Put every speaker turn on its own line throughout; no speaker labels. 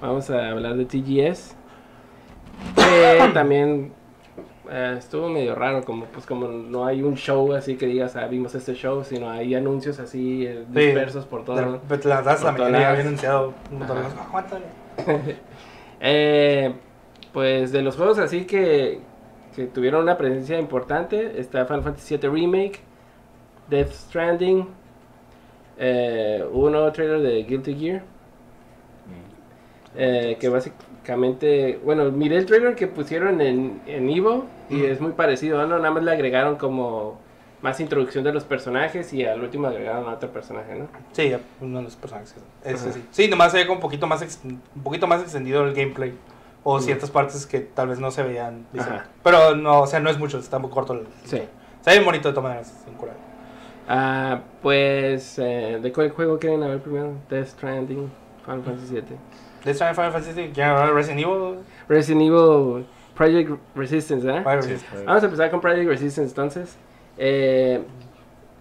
vamos a hablar de TGS. Que también eh, estuvo medio raro, como pues como no hay un show así que digas, ah, vimos este show, sino hay anuncios así eh,
Sí.
dispersos por todo.
Pero la la
Por
mayoría había anunciado un montón de.
Eh, pues de los juegos así que, que tuvieron una presencia importante, está Final Fantasy VII Remake, Death Stranding, eh, hubo un nuevo trailer de Guilty Gear, eh, que básicamente, bueno, miré el trailer que pusieron en, en Evo y es muy parecido, ¿no? Nada más le agregaron como más introducción de los personajes y al último agregaron a otro personaje, ¿no?
Sí, uno de los personajes. Ese sí. Sí, nomás se ve como un poquito más, ex- un poquito más extendido el gameplay. O
Mm.
ciertas partes que tal vez no se veían. Pero no, o sea, no es mucho, está muy corto. El,
Sí.
Se ve bonito de todas maneras, sin curar.
Ah, pues, eh, ¿de cuál juego quieren hablar primero? Death Stranding, Final Fantasy VII.
De Final Fantasy, ¿quieren hablar de Resident Evil?
Resident Evil Project Resistance, ¿eh?
Sí, fue-
Vamos a empezar con Project Resistance entonces. Eh,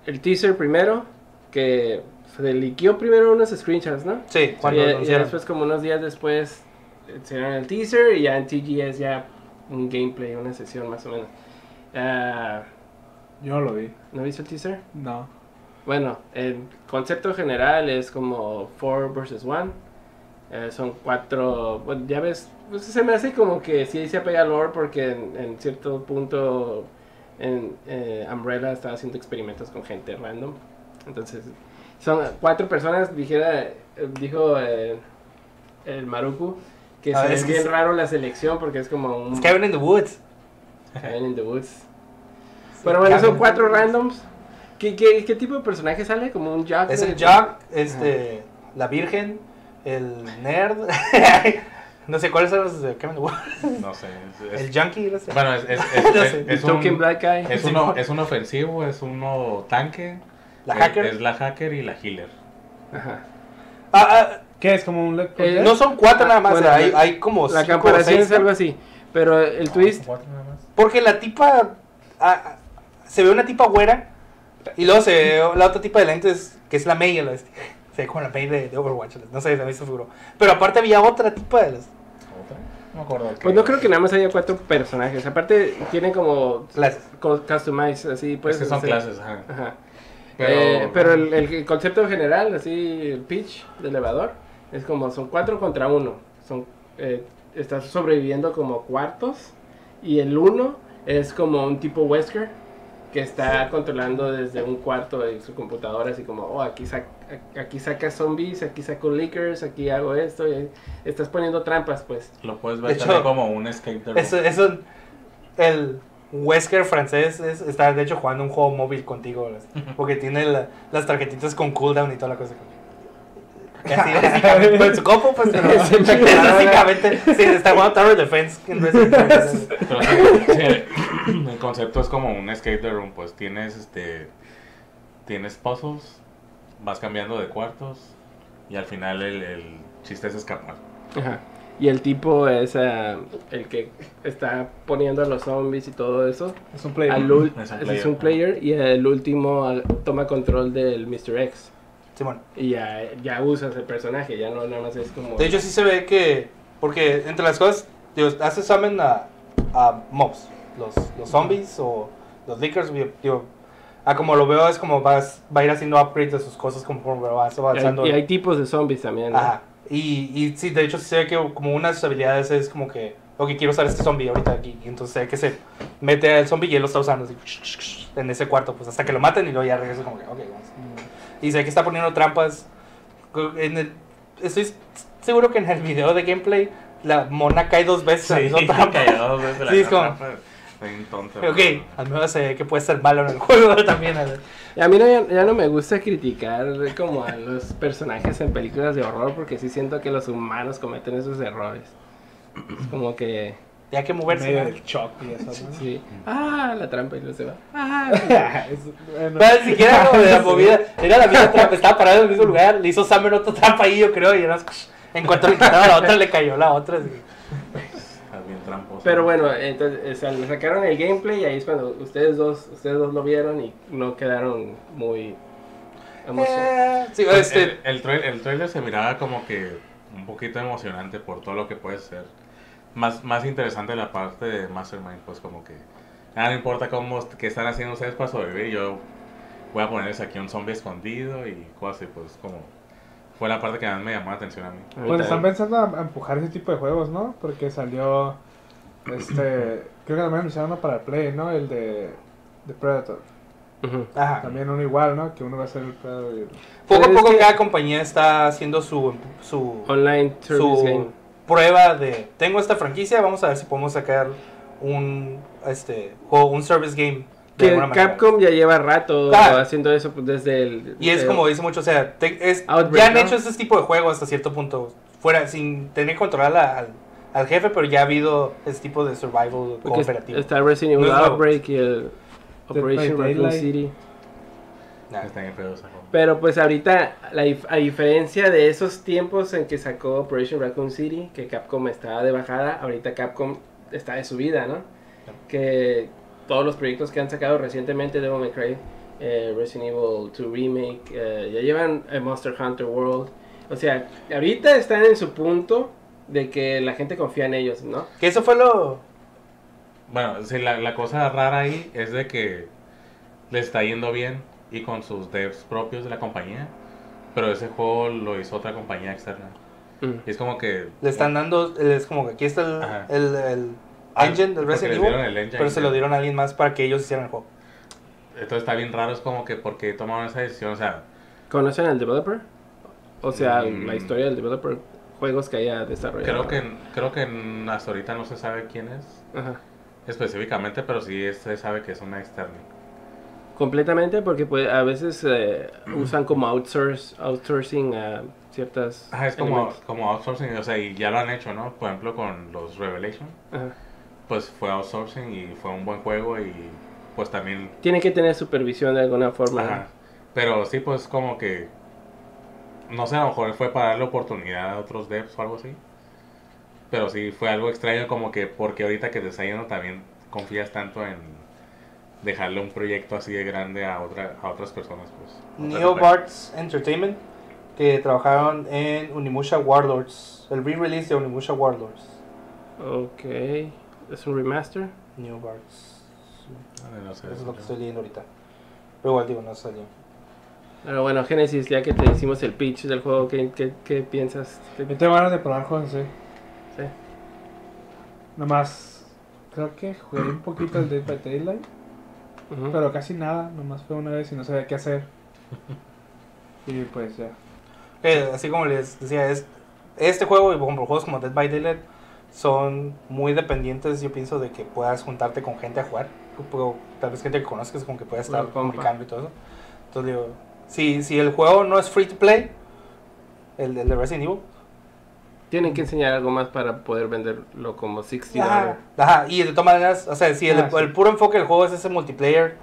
el teaser primero, que se liqueó primero unos screenshots, ¿no?
Sí, cuando
y, y después, como unos días después, enseñaron el teaser y ya en TGS ya un gameplay, una sesión más o menos. Ah,
Yo no lo vi.
¿No viste el teaser?
No.
Bueno, el concepto general es como 4 versus 1. Son cuatro. Bueno, ya ves, pues se me hace como que sí se apega al lore porque en, en cierto punto en, eh, Umbrella estaba haciendo experimentos con gente random. Entonces, son cuatro personas, dijera, eh, dijo eh, el Maruku, que se
es que
bien raro la selección porque es como un
Es Cabin in the Woods.
Cabin in the Woods. Pero bueno, son cuatro randoms. ¿Qué, qué, qué tipo de personaje sale? ¿Como un Jack?
Es el Jack, este, la Virgen, el Nerd. no sé cuáles son los de Cabin in the Woods.
No sé. es-
El Junkie, no sé.
bueno, es, es, es,
No
es-
sé.
es
Token
un,
Black Guy.
es, uno, es un ofensivo, es uno tanque.
La
es-
hacker.
Es la hacker y la healer.
Ajá.
Ah, ah,
¿Qué es como un
Eh,
no son cuatro nada más,
Bueno,
hay,
la-
hay como
La
cinco
comparación
seis,
es algo así. Pero el twist.
Cuatro nada más.
Porque la tipa. ah, ah, se ve una tipa güera. Y luego se ve la otra tipa de lentes, que es la la- Se ve como la Mei de, de Overwatch. No sé, a mí se figuró. Pero aparte había otra tipa de las.
¿Otra? No me acuerdo.
Pues no creo que nada más haya cuatro personajes. Aparte, tienen como.
clases.
co- Customize, así.
Pues
Puedes
que son
hacer-
clases, ajá.
Ajá.
Pero,
Eh, pero el, el concepto general, así, el pitch del elevador, es como son cuatro contra uno. Son, eh, estás sobreviviendo como cuartos. Y el uno es como un tipo Wesker que está controlando desde un cuarto de su computadora, así como, oh, aquí, sac aquí saca zombies, aquí saco leakers, aquí hago esto. y estás poniendo trampas, pues.
lo puedes ver
hecho,
también como un escape the room.
Eso, eso. El Wesker francés es- está de hecho jugando un juego móvil contigo. Porque tiene la- las tarjetitas con cooldown y toda la cosa. Así, básicamente, con su copo, pues. Pero,
Es
es básicamente. Sí, está jugando Tower Defense.
sí, sí, el concepto es como un escape the room, pues tienes este tienes puzzles, vas cambiando de cuartos y al final el, el chiste es escapar.
Ajá. Y el tipo es ah, el que está poniendo a los zombies y todo eso.
Es un play.
Al
Es un
ese
player.
es un player y el último ah, toma control del Mr. X.
Simón.
Y ya, ya usas el personaje, ya no nada más es como...
De hecho, sí se ve que. Porque entre las cosas, digo, hace summon a, a mobs. Los, los zombies o los leakers. Digo, a como lo veo, es como vas, va a ir haciendo upgrades de sus cosas conforme vas
y, hay,
avanzando.
y hay tipos de zombies también. ¿no?
Ajá. Y, y sí, de hecho, sí se ve que como una de sus habilidades es como que. Ok, quiero usar este zombie ahorita aquí. Y entonces se ve que se mete al zombie y él lo está usando así, en ese cuarto, pues hasta que lo maten y luego ya regresa como que, ok, vamos. Y sé que está poniendo trampas. En el, estoy seguro que en el video de gameplay la mona cae dos veces.
Sí, cayó dos veces
Sí, es como-
tonto.
ok, al menos se ve que puede ser malo en el juego también. a.
Y a mí no, ya, ya no me gusta criticar como a los personajes en películas de horror porque sí siento que los humanos cometen esos errores. Es como que...
Ya hay que moverse.
medio del shock y eso, ¿no?
Sí. Ah, la trampa y no se va. Ah,
Es- bueno,
Pero ni siquiera como de la movida. Era la misma trampa, estaba parado en el mismo lugar. Le hizo Summer otra trampa ahí, yo creo. Y era, en cuanto le quitaba la otra, le cayó la otra. así.
Tramposo.
Pero bueno, entonces o sea, le sacaron el gameplay y ahí es cuando ustedes dos, ustedes dos lo vieron y no quedaron muy emocionados.
Eh, sí, este,
el, el, trail- el trailer se miraba como que un poquito emocionante por todo lo que puede ser. Más, más interesante la parte de Mastermind, pues como que, ah, no importa cómo, qué están haciendo ustedes para sobrevivir, yo voy a ponerles aquí un zombie escondido y cosas así, pues como, fue la parte que más me llamó la atención a mí.
Pues están pensando a empujar ese tipo de juegos, ¿no? Porque salió. Este. creo que también anunciaron uno para el Play, ¿no? El de. De Predator.
Ujú.
Ajá.
También uno igual, ¿no? Que uno va a ser el Predator. y-
Poco a poco
que-
cada compañía está haciendo su, su,
Online
su
game.
prueba de tengo esta franquicia, vamos a ver si podemos sacar un este juego, un service game
Que. Capcom ya lleva rato
Ah.
haciendo eso pues, desde el...
Y es como dice mucho, o sea, te- es-
Outbreak,
ya han
¿no?
hecho este tipo de juegos hasta cierto punto, fuera sin tener que controlar a- al, al jefe, pero ya ha habido este tipo de survival
porque
cooperativo.
está Resident Evil
No.
Outbreak y el Operation Raccoon. City.
Nah.
Está bien feo ese juego.
Pero pues ahorita, la a diferencia de esos tiempos en que sacó Operation Raccoon City, que Capcom estaba de bajada, ahorita Capcom está de subida, ¿no? Que todos los proyectos que han sacado recientemente, Devil May Cry, eh, Resident Evil 2 Remake, eh, ya llevan eh, Monster Hunter World. O sea, ahorita están en su punto de que la gente confía en ellos, ¿no?
Que eso fue lo...
Bueno, sí, la, la cosa rara ahí es de que le está yendo bien y con sus devs propios de la compañía, pero ese juego lo hizo otra compañía externa.
Mm.
Y es como que...
Le están dando, es como que aquí está el, el, el engine del
porque
Resident Evil,
el engine,
pero se lo dieron a alguien más para que ellos hicieran el juego.
Entonces está bien raro, es como que ¿por qué tomaron esa decisión? O sea,
¿Conocen al developer? O sea,
Mm.
la historia del developer, juegos que haya desarrollado.
creo que, creo que hasta ahorita no se sabe quién es
Ajá.
específicamente, pero sí se sabe que es una externa.
Completamente, porque pues, a veces eh, usan como outsource, outsourcing a ciertas.
Ah, es como, como outsourcing, o sea, y ya lo han hecho, ¿no? Por ejemplo, con los Revelation,
Ajá.
pues fue outsourcing y fue un buen juego y pues también
Tienen que tener supervisión de alguna forma.
Ajá. Pero sí, pues como que. No sé, a lo mejor fue para darle oportunidad a otros devs o algo así. Pero sí, fue algo extraño, como que porque ahorita que te está yendo también confías tanto en dejarle un proyecto así de grande a, otra, a otras personas, pues.
Neobarts Entertainment, que trabajaron en Unimusha Warlords, el re-release de Unimusha Warlords.
Ok. ¿Es un remaster?
Neobarts.
empresas. No sé,
Eso es lo que estoy leyendo ahorita. Pero igual digo, no salió.
Pero bueno, Genesis, ya que te hicimos el pitch del juego, ¿qué, qué, qué piensas? ¿Qué-
Yo tengo ganas de probar juegos, sí.
sí?
Nomás. Creo que jugué un poquito el Dead by Daylight.
Ujú.
Pero casi nada. Nomás fue una vez y no sabía qué hacer. Y pues ya.
Eh, así como les decía, es, este juego y por ejemplo, juegos como Dead by Daylight son muy dependientes, yo pienso, de que puedas juntarte con gente a jugar. O tal vez gente que conozcas con que puedas estar comunicando y todo eso. Entonces digo, si, si el juego no es free to play, el, el de Resident Evil,
Tienen que enseñar algo más para poder venderlo como 60
Ajá,
dólares.
ajá, y de todas maneras, o sea, si el,
Ah, sí.
el puro enfoque del juego es ese multiplayer,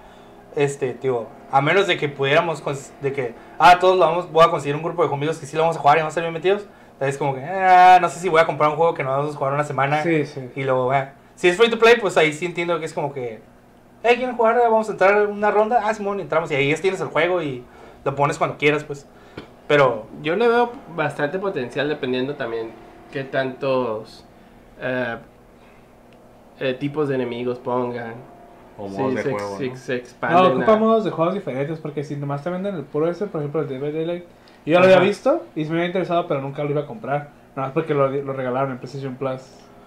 este, tío, a menos de que pudiéramos, de que, ah, todos lo vamos, voy a conseguir un grupo de amigos que sí lo vamos a jugar y vamos a estar bien metidos, es como que, ah, no sé si voy a comprar un juego que no vamos a jugar una semana
Sí, sí.
y luego, ah, si es free to play, pues ahí sí entiendo que es como que, hey, ¿quieren jugar? Vamos a entrar en una ronda, ah, Simón, entramos y ahí ya tienes el juego y lo pones cuando quieras, pues, pero,
Yo le veo bastante potencial dependiendo también qué tantos eh, eh, tipos de enemigos pongan.
O
Sí,
modos de
se,
juego,
se-
¿no?
se
No, ocupa
a-
modos de juegos diferentes porque si nomás te venden el puro ese, por ejemplo el Dead by Daylight, yo ya lo había
Ajá.
visto y se me había interesado, pero nunca lo iba a comprar. Nada más porque lo, lo regalaron en PlayStation Plus.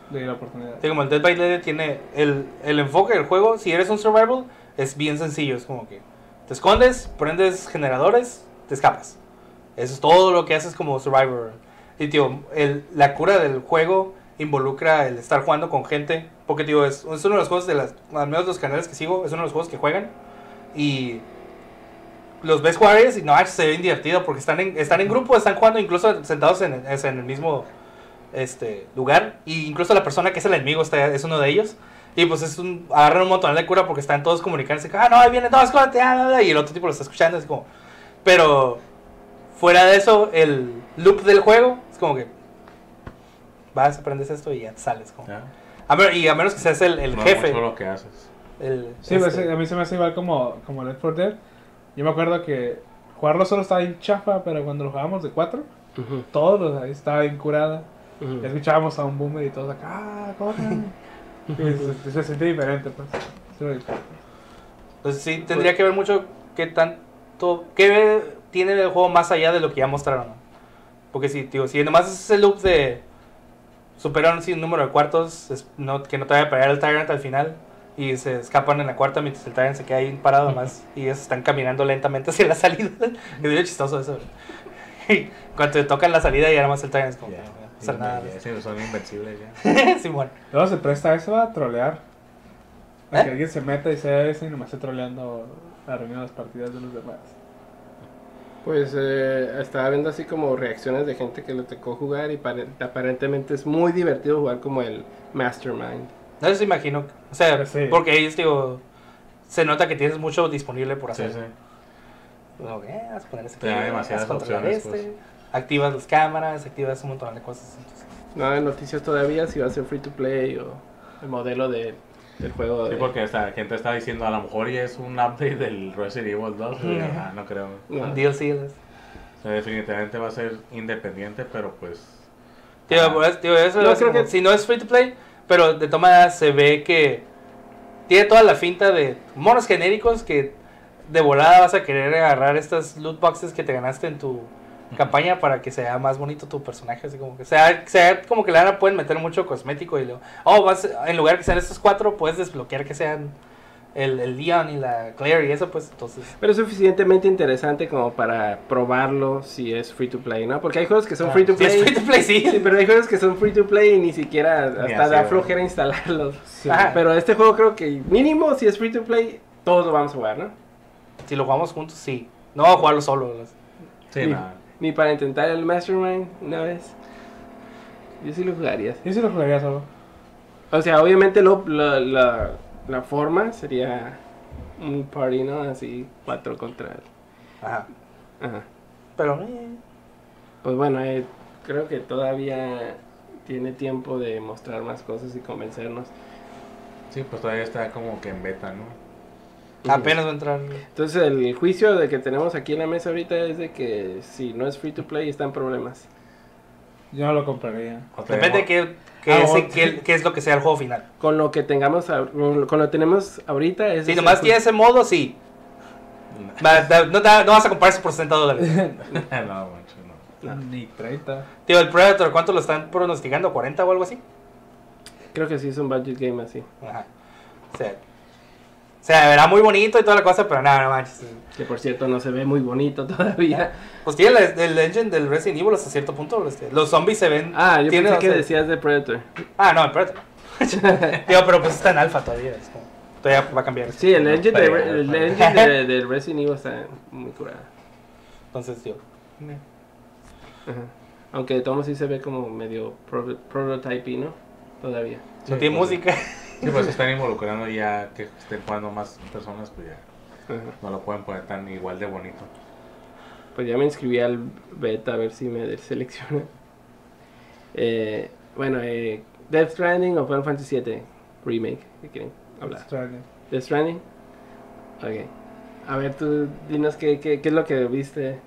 Di la oportunidad.
Sí, como el Dead by Daylight tiene el, el enfoque del juego, si eres un survival, es bien sencillo, es como que te escondes, prendes generadores, te escapas. Eso es todo lo que haces como survivor. Y tío, el, la cura del juego involucra el estar jugando con gente, porque tío, es, es uno de los juegos de las, al menos los canales que sigo, es uno de los juegos que juegan y los ves jugar y no, se ven divertido porque están en, están en grupo, están jugando incluso sentados en, en el mismo este lugar y incluso la persona que es el enemigo está, es uno de ellos y pues es un agarran un montón de cura porque están todos comunicándose ah no ahí viene todos escóndete, ah, ah, ah", y el otro tipo lo está escuchando es como pero fuera de eso el loop del juego es como que vas aprendes esto y ya te sales como
¿Ya?
a ver, y a menos que seas el, el
No
jefe
mucho lo que haces.
el,
Sí,
este,
a mí se me hace igual como, como Left 4 Dead. Yo me acuerdo que jugarlo solo estaba bien chafa, pero cuando lo jugábamos de 4,
Ujú,
Todos los ahí estaba bien curada.
ujú.
Y escuchábamos a un boomer y todos acá, ¡ah, corran! Se, se siente diferente, pues.
Entonces sí, tendría que ver mucho qué tanto, qué tiene el juego más allá de lo que ya mostraron. Porque si, digo, si nomás es ese loop de superar un sin número de cuartos, es- no, que no te vaya a pegar el Tyrant al final y se escapan en la cuarta mientras el Tyrant se queda ahí parado nomás y ellos están caminando lentamente hacia la salida. es bien chistoso eso. Y cuando te tocan la salida y nada más el Tyrant es como,
Ya,
a
sí,
hacer nada.
ya, sí, son invencibles ya.
Simón.
Luego se presta eso a trolear. A
¿Eh?
que alguien se meta y sea ese y nomás esté troleando la reunión de las partidas de los demás.
Pues eh, estaba viendo así como reacciones de gente que le tocó jugar y pare- aparentemente es muy divertido jugar como el Mastermind.
No sé si imagino. O sea,
sí.
porque ellos, digo, se nota que tienes mucho disponible por
Sí,
hacer.
sí.
Pues, ok, vas a poner ese
Te da demasiadas
vas a controlar
opciones,
este,
pues.
Activas las cámaras, activas un montón de cosas. entonces.
No hay noticias todavía si va a ser free to play o el modelo de, del juego.
Sí,
de-
porque esta gente está diciendo a lo mejor ya es un update del Resident Evil 2. y,
Ujú.
ah, no creo.
No.
Un.
O sea, definitivamente va a ser independiente, pero pues.
Tío,
ah,
pues, tío, eso
No,
es
creo
como-
que-
si no es free to play, pero de todas maneras se ve que tiene toda la finta de monos genéricos que de volada vas a querer agarrar estas loot boxes que te ganaste en tu campaña para que sea más bonito tu personaje, así como que sea, sea como que la pueden meter mucho cosmético y luego, oh, vas, en lugar que sean estos cuatro, puedes desbloquear que sean el, el Leon y la Claire y eso, pues entonces...
Pero es suficientemente interesante como para probarlo si es free to play, ¿no? Porque hay juegos que son
Ah,
free to
si
play.
es free to play, sí.
Sí, pero hay juegos que son free to play y ni siquiera hasta
así,
da flojera instalarlos.
Sí.
Ajá.
Pero este juego creo que mínimo si es free to play, todos lo vamos a jugar, ¿no?
Si lo jugamos juntos, sí. No vamos a jugarlo solo.
Sí, nada.
Ni para intentar el Mastermind una vez. Yo sí lo jugaría.
Yo sí lo jugaría solo.
O sea, obviamente lo, lo- la, la forma sería un party, ¿no? Así, cuatro contra...
Ajá.
Ajá.
Pero... eh,
Pues bueno, eh, creo que todavía tiene tiempo de mostrar más cosas y convencernos.
Sí, pues todavía está como que en beta, ¿no?
Apenas va a entrar...
Entonces el juicio de que tenemos aquí en la mesa ahorita es de que si no es free to play están problemas.
Yo no lo compraría.
Depende de qué, qué,
Ah,
es, qué- qué es lo que sea el juego final.
Con lo que tengamos, con lo que tenemos ahorita es...
Si nomás tiene ese modo, sí. No, vas a comprar eso por 60 dólares.
no, mancho, no.
No.
Ni 30.
Tío, el Predator, ¿cuánto lo están pronosticando? ¿40 o algo así?
Creo que sí es un budget game así.
Ajá. O sea, o sea, verá muy bonito y toda la cosa, pero nada, no manches.
Que por cierto no se ve muy bonito todavía.
Pues tiene el, el engine del Resident Evil hasta cierto punto. este, Los zombies se ven.
Ah, yo
tiene,
pensé que
o sea-
decías de Predator.
Ah, no, el Predator. Tío, pero pues está en alfa todavía. es como- todavía va a cambiar.
Sí, el engine, de, el engine de, de Resident Evil está muy curado.
Entonces, tío.
Ajá. Aunque de todos sí se ve como medio pro- prototype, ¿no? Todavía.
No
Sí,
tiene música.
Sí, pues se están involucrando ya que estén jugando más personas, pues ya
Ajá.
no lo pueden poner tan igual de bonito.
Pues ya me inscribí al beta a ver si me selecciona. Eh, bueno, eh, Death Stranding o Final Fantasy VII Remake. ¿Qué quieren hablar?
Extraño.
Death Stranding. Ok. A ver, tú dinos qué, qué, qué es lo que viste.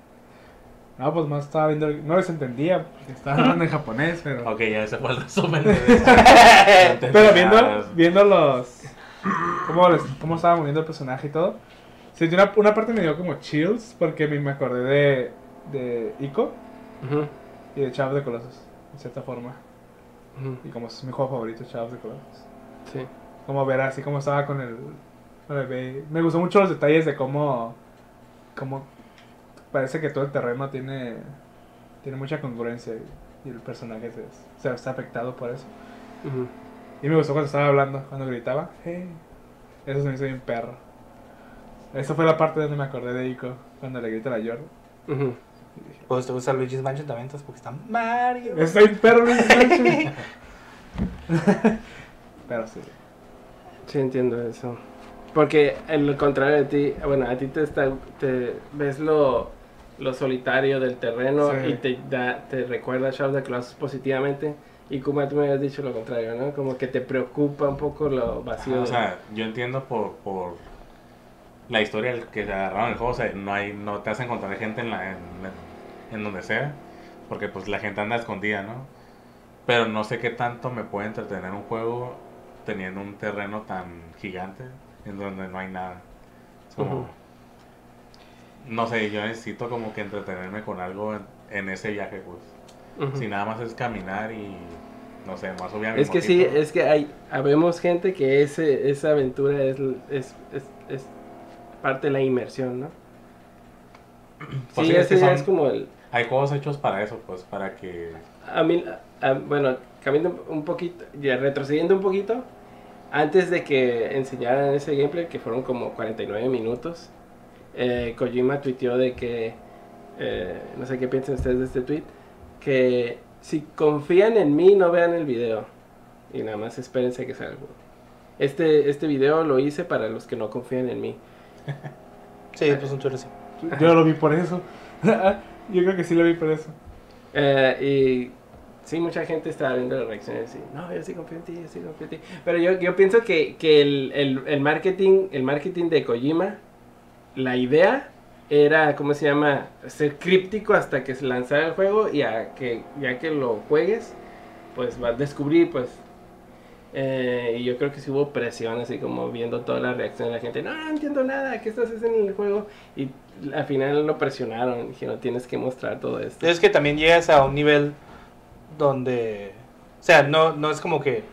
No, pues más estaba viendo. No les entendía porque estaban hablando en japonés, pero.
Ok, ya ese fue el resumen de. No
Pero viendo, viendo los. Cómo, les, cómo estaba moviendo el personaje y todo. Sí, una, una parte me dio como chills porque me, me acordé de, de Ico y de of the Colossus, en cierta forma. Y como es mi juego favorito, of the Colossus.
Sí.
Como ver así como estaba con el, con el. Me gustó mucho los detalles de cómo. Cómo parece que todo el terreno tiene. Tiene mucha congruencia y, y el personaje se, se está afectado por eso. Y me gustó cuando estaba hablando, cuando gritaba. Hey. Eso se me hizo bien perro. Esa fue la parte donde me acordé de Ico, cuando le grita a la Jordan.
Pues te gusta Luigi's Mansion también, entonces, porque está Mario.
Está bien perro, Luis Mansion. Pero sí.
Sí, entiendo eso. Porque en lo contrario de ti, bueno, a ti te, está, te ves lo, lo solitario del terreno
Sí.
y te, da, te recuerda of the Colossus positivamente. Y como tú me habías dicho lo contrario, ¿no? Como que te preocupa un poco lo vacío.
O
de-
sea, yo entiendo por, por la historia que se agarraron el juego, o sea, no hay, no te hacen encontrar gente en la en, en donde sea, porque pues la gente anda escondida, ¿no? Pero no sé qué tanto me puede entretener un juego teniendo un terreno tan gigante en donde no hay nada. Es como... No sé, yo necesito como que entretenerme con algo en, en ese viaje, pues. Si nada más es caminar y, no sé, más obviamente.
Es que sí, es que hay, habemos gente que ese, esa aventura es, es, es, es parte de la inmersión, ¿no?
Pues
sí,
sí, es
ese
que
ya
son-
es como el...
Hay juegos hechos para eso, pues, para que...
A mí, a- bueno, cambiando un poquito, ya retrocediendo un poquito, antes de que enseñaran ese gameplay, que fueron como 49 minutos, eh, Kojima tuiteó de que, eh, no sé qué piensan ustedes de este tweet, que si confían en mí, no vean el video. Y nada más espérense que salga. Este, este video lo hice para los que no confían en mí.
Sí, pues un chorro así.
Yo no lo vi por eso. Yo creo que sí lo vi por eso.
Eh, y sí, mucha gente estaba viendo las reacciones y, no, yo sí confío en ti, yo sí confío en ti. Pero yo, yo pienso que, que el, el, el marketing, el marketing de Kojima, la idea era, ¿cómo se llama? Ser críptico hasta que se lanzara el juego y a que, ya que lo juegues, pues vas a descubrir, pues. eh, y yo creo que sí hubo presión, así como viendo toda la reacción de la gente. No, no entiendo nada, ¿qué estás haciendo en el juego? Y al final lo presionaron, dijeron, tienes que mostrar todo esto.
Es que también llegas a un nivel donde. O sea, no, no es como que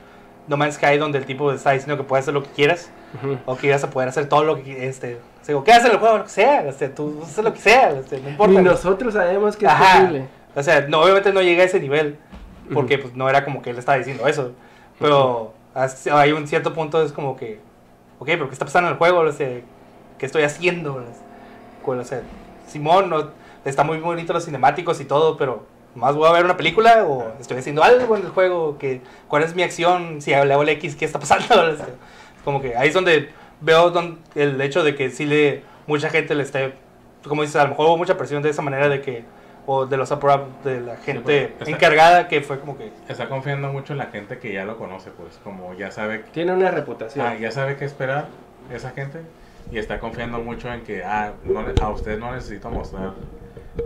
No Man's Sky donde el tipo está diciendo que puedes hacer lo que quieras
Ujú.
o que ibas a poder hacer todo lo que este, o sea, ¿qué haces el juego? Lo que sea, este, tú haces lo que sea, este, no importa.
Ni nosotros sabemos que es
Ajá.
posible.
O sea, no, obviamente no llegué a ese nivel porque pues no era como que él estaba diciendo eso, pero hay un cierto punto es como que, ok, pero ¿qué está pasando en el juego? O sea, ¿qué estoy haciendo? O sea, Simón, no, está muy bonito los cinemáticos y todo, pero más voy a ver una película o estoy haciendo algo en el juego, que, ¿cuál es mi acción? Si le hago el X, ¿qué está pasando? Como que ahí es donde veo don- el hecho de que sí le, mucha gente le esté, como dices, a lo mejor hubo mucha presión de esa manera de que, o de los de la gente
porque está-
encargada que fue como que,
Está confiando mucho en la gente que ya lo conoce, pues, como ya sabe,
Tiene una reputación.
ah, ya sabe qué esperar esa gente y está confiando mucho en que, ah, no a usted no necesito mostrar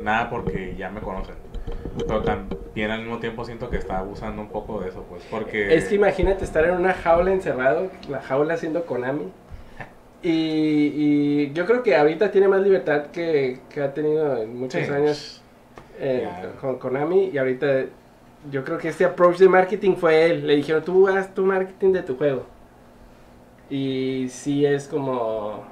nada porque ya me conocen. Pero también al mismo tiempo siento que está abusando un poco de eso, pues, porque...
Es que imagínate estar en una jaula encerrado, la jaula siendo Konami. Y, y yo creo que ahorita tiene más libertad que, que ha tenido en muchos
Sí.
años eh, con Konami. Y ahorita yo creo que este approach de marketing fue él. Le dijeron, tú haz tu marketing de tu juego. Y sí es como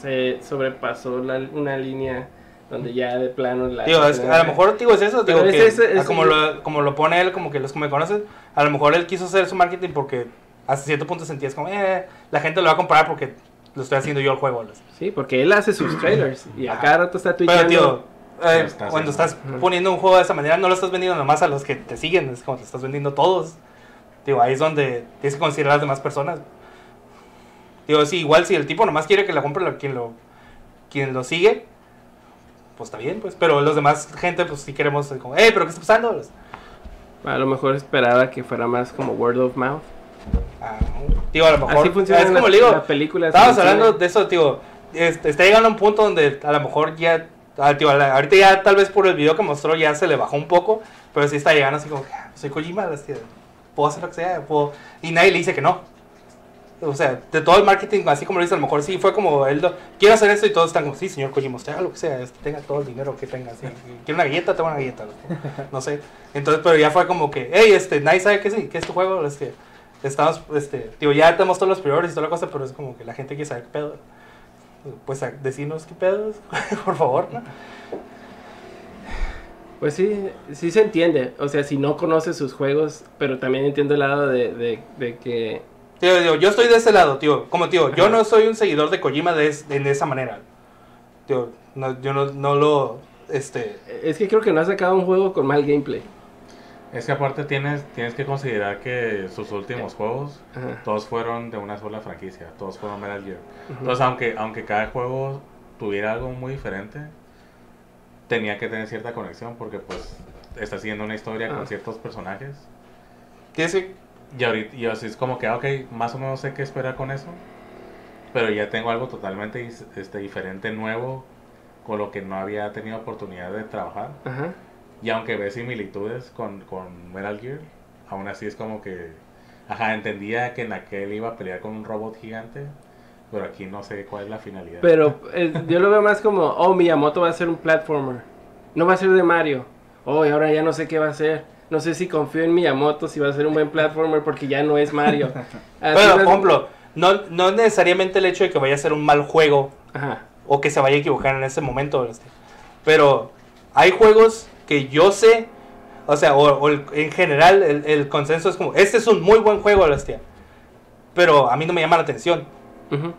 se sobrepasó la- una línea donde ya de plano la...
digo, es- a lo mejor digo es eso, digo
Pero
que,
es ese- es
como, lo, como lo pone él, como que los que me conocen, a lo mejor él quiso hacer su marketing porque hasta cierto punto sentías como, eh, la gente lo va a comprar porque lo estoy haciendo yo el juego.
Sí, porque él hace sus trailers y a cada rato está
Pero,
tuiteando.
tío, eh,
estás
cuando estás poniendo un juego de esa manera, no lo estás vendiendo nomás a los que te siguen, es como te estás vendiendo a todos. Digo, ahí es donde tienes que considerar a las demás personas. Digo, sí, igual si el tipo nomás quiere que la compre quien lo, quien lo sigue, pues está bien, pues. Pero los demás gente, pues sí queremos, eh, como, eh, pero ¿qué está pasando?
A lo mejor esperaba que fuera más como word of mouth.
ah, digo, a lo mejor,
Así funciona
es como le digo,
las películas.
Estábamos
en
hablando de eso, tío. Este, está llegando a un punto donde a lo mejor ya. ah, tío, a la- ahorita ya tal vez por el video que mostró ya se le bajó un poco. Pero sí está llegando así como que "Ah, soy Kojima, tío, puedo hacer lo que sea. Puedo... Y nadie le dice que no. O sea, de todo el marketing, así como lo dice, a lo mejor sí fue como él. lo- Quiero hacer esto y todos están como, sí, señor Kojima, usted haga lo que sea, este, tenga todo el dinero que tenga. sí. Quiero una galleta, tengo una galleta. No sé. Entonces, pero ya fue como que, hey, este, nadie sabe que sí, que es tu juego. Este, estamos, este, digo, ya tenemos todos los priores y toda la cosa, pero es como que la gente quiere saber qué pedo. Pues decirnos qué pedo, por favor, ¿no?
Pues sí, sí se entiende. O sea, si no conoces sus juegos, pero también entiendo el lado de, de, de que.
Tío, yo estoy de ese lado, tío. Como tío, yo no soy un seguidor de Kojima de, es- de, de esa manera. Tío, no, yo no, no lo, este,
Es que creo que no ha sacado un juego con mal gameplay.
Es que aparte tienes, tienes que considerar que sus últimos juegos,
Ajá.
todos fueron de una sola franquicia, todos fueron Metal Gear. Entonces, aunque, aunque cada juego tuviera algo muy diferente, tenía que tener cierta conexión porque pues está siguiendo una historia
Ah.
con ciertos personajes.
tienes que,
Y ahorita y así es como que, ah, ok, más o menos sé qué esperar con eso, pero ya tengo algo totalmente este, diferente, nuevo, con lo que no había tenido oportunidad de trabajar.
Ajá.
Y aunque ve similitudes con, con Metal Gear, aún así es como que. Ajá, entendía que en aquel iba a pelear con un robot gigante, pero aquí no sé cuál es la finalidad.
Pero eh, yo lo veo más como, oh, Miyamoto va a ser un platformer. No va a ser de Mario. Oh, y ahora ya no sé qué va a ser. No sé si confío en Miyamoto si va a ser un buen platformer porque ya no es Mario. Así
Pero,
me-
por ejemplo, no, no necesariamente el hecho de que vaya a ser un mal juego
Ajá.
o que se vaya a equivocar en ese momento. este. Pero hay juegos que yo sé, o sea, o, o el- en general el, el consenso es como, este es un muy buen juego, hostia. Pero a mí no me llama la atención
Ujú.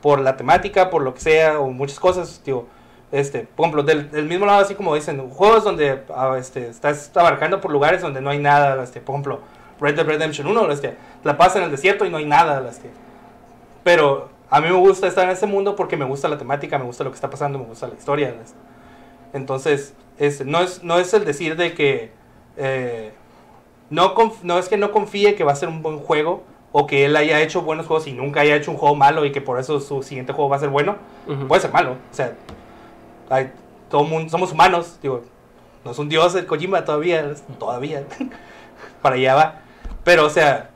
por la temática, por lo que sea, o muchas cosas, digo. Este, por ejemplo, del, del mismo lado, así como dicen, juegos donde ah, este, estás abarcando por lugares donde no hay nada, este, por ejemplo, Red Dead Redemption 1, este, la pasas en el desierto y no hay nada, este. pero a mí me gusta estar en ese mundo porque me gusta la temática, me gusta lo que está pasando, me gusta la historia. Entonces, este, no, es, no es el decir de que eh, no, no es que no confíe que va a ser un buen juego o que él haya hecho buenos juegos y nunca haya hecho un juego malo y que por eso su siguiente juego va a ser bueno
Ujú.
puede ser malo. O sea, hay, todo mundo, somos humanos, digo, no es un dios el Kojima todavía, todavía, para allá va. Pero, o sea,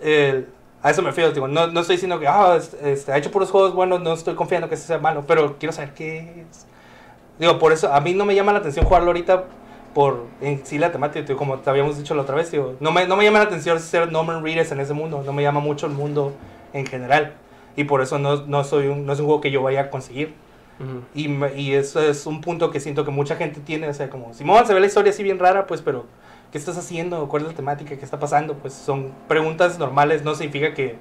el- a eso me refiero, digo, no, no estoy diciendo que es- este, ha hecho puros juegos buenos, no estoy confiando que ese sea malo, pero quiero saber qué es. Digo, por eso, a mí no me llama la atención jugarlo ahorita por en sí la temática, digo, como te habíamos dicho la otra vez, digo, no me, no me llama la atención ser Norman Reedus en ese mundo, no me llama mucho el mundo en general. Y por eso no, no, soy un, no es un juego que yo vaya a conseguir.
Ujú.
Y, me- y eso es un punto que siento que mucha gente tiene, o sea, como, Simón, se ve la historia así bien rara, pues, pero, ¿qué estás haciendo? ¿Cuál es la temática? ¿Qué está pasando? Pues son preguntas normales, no significa que,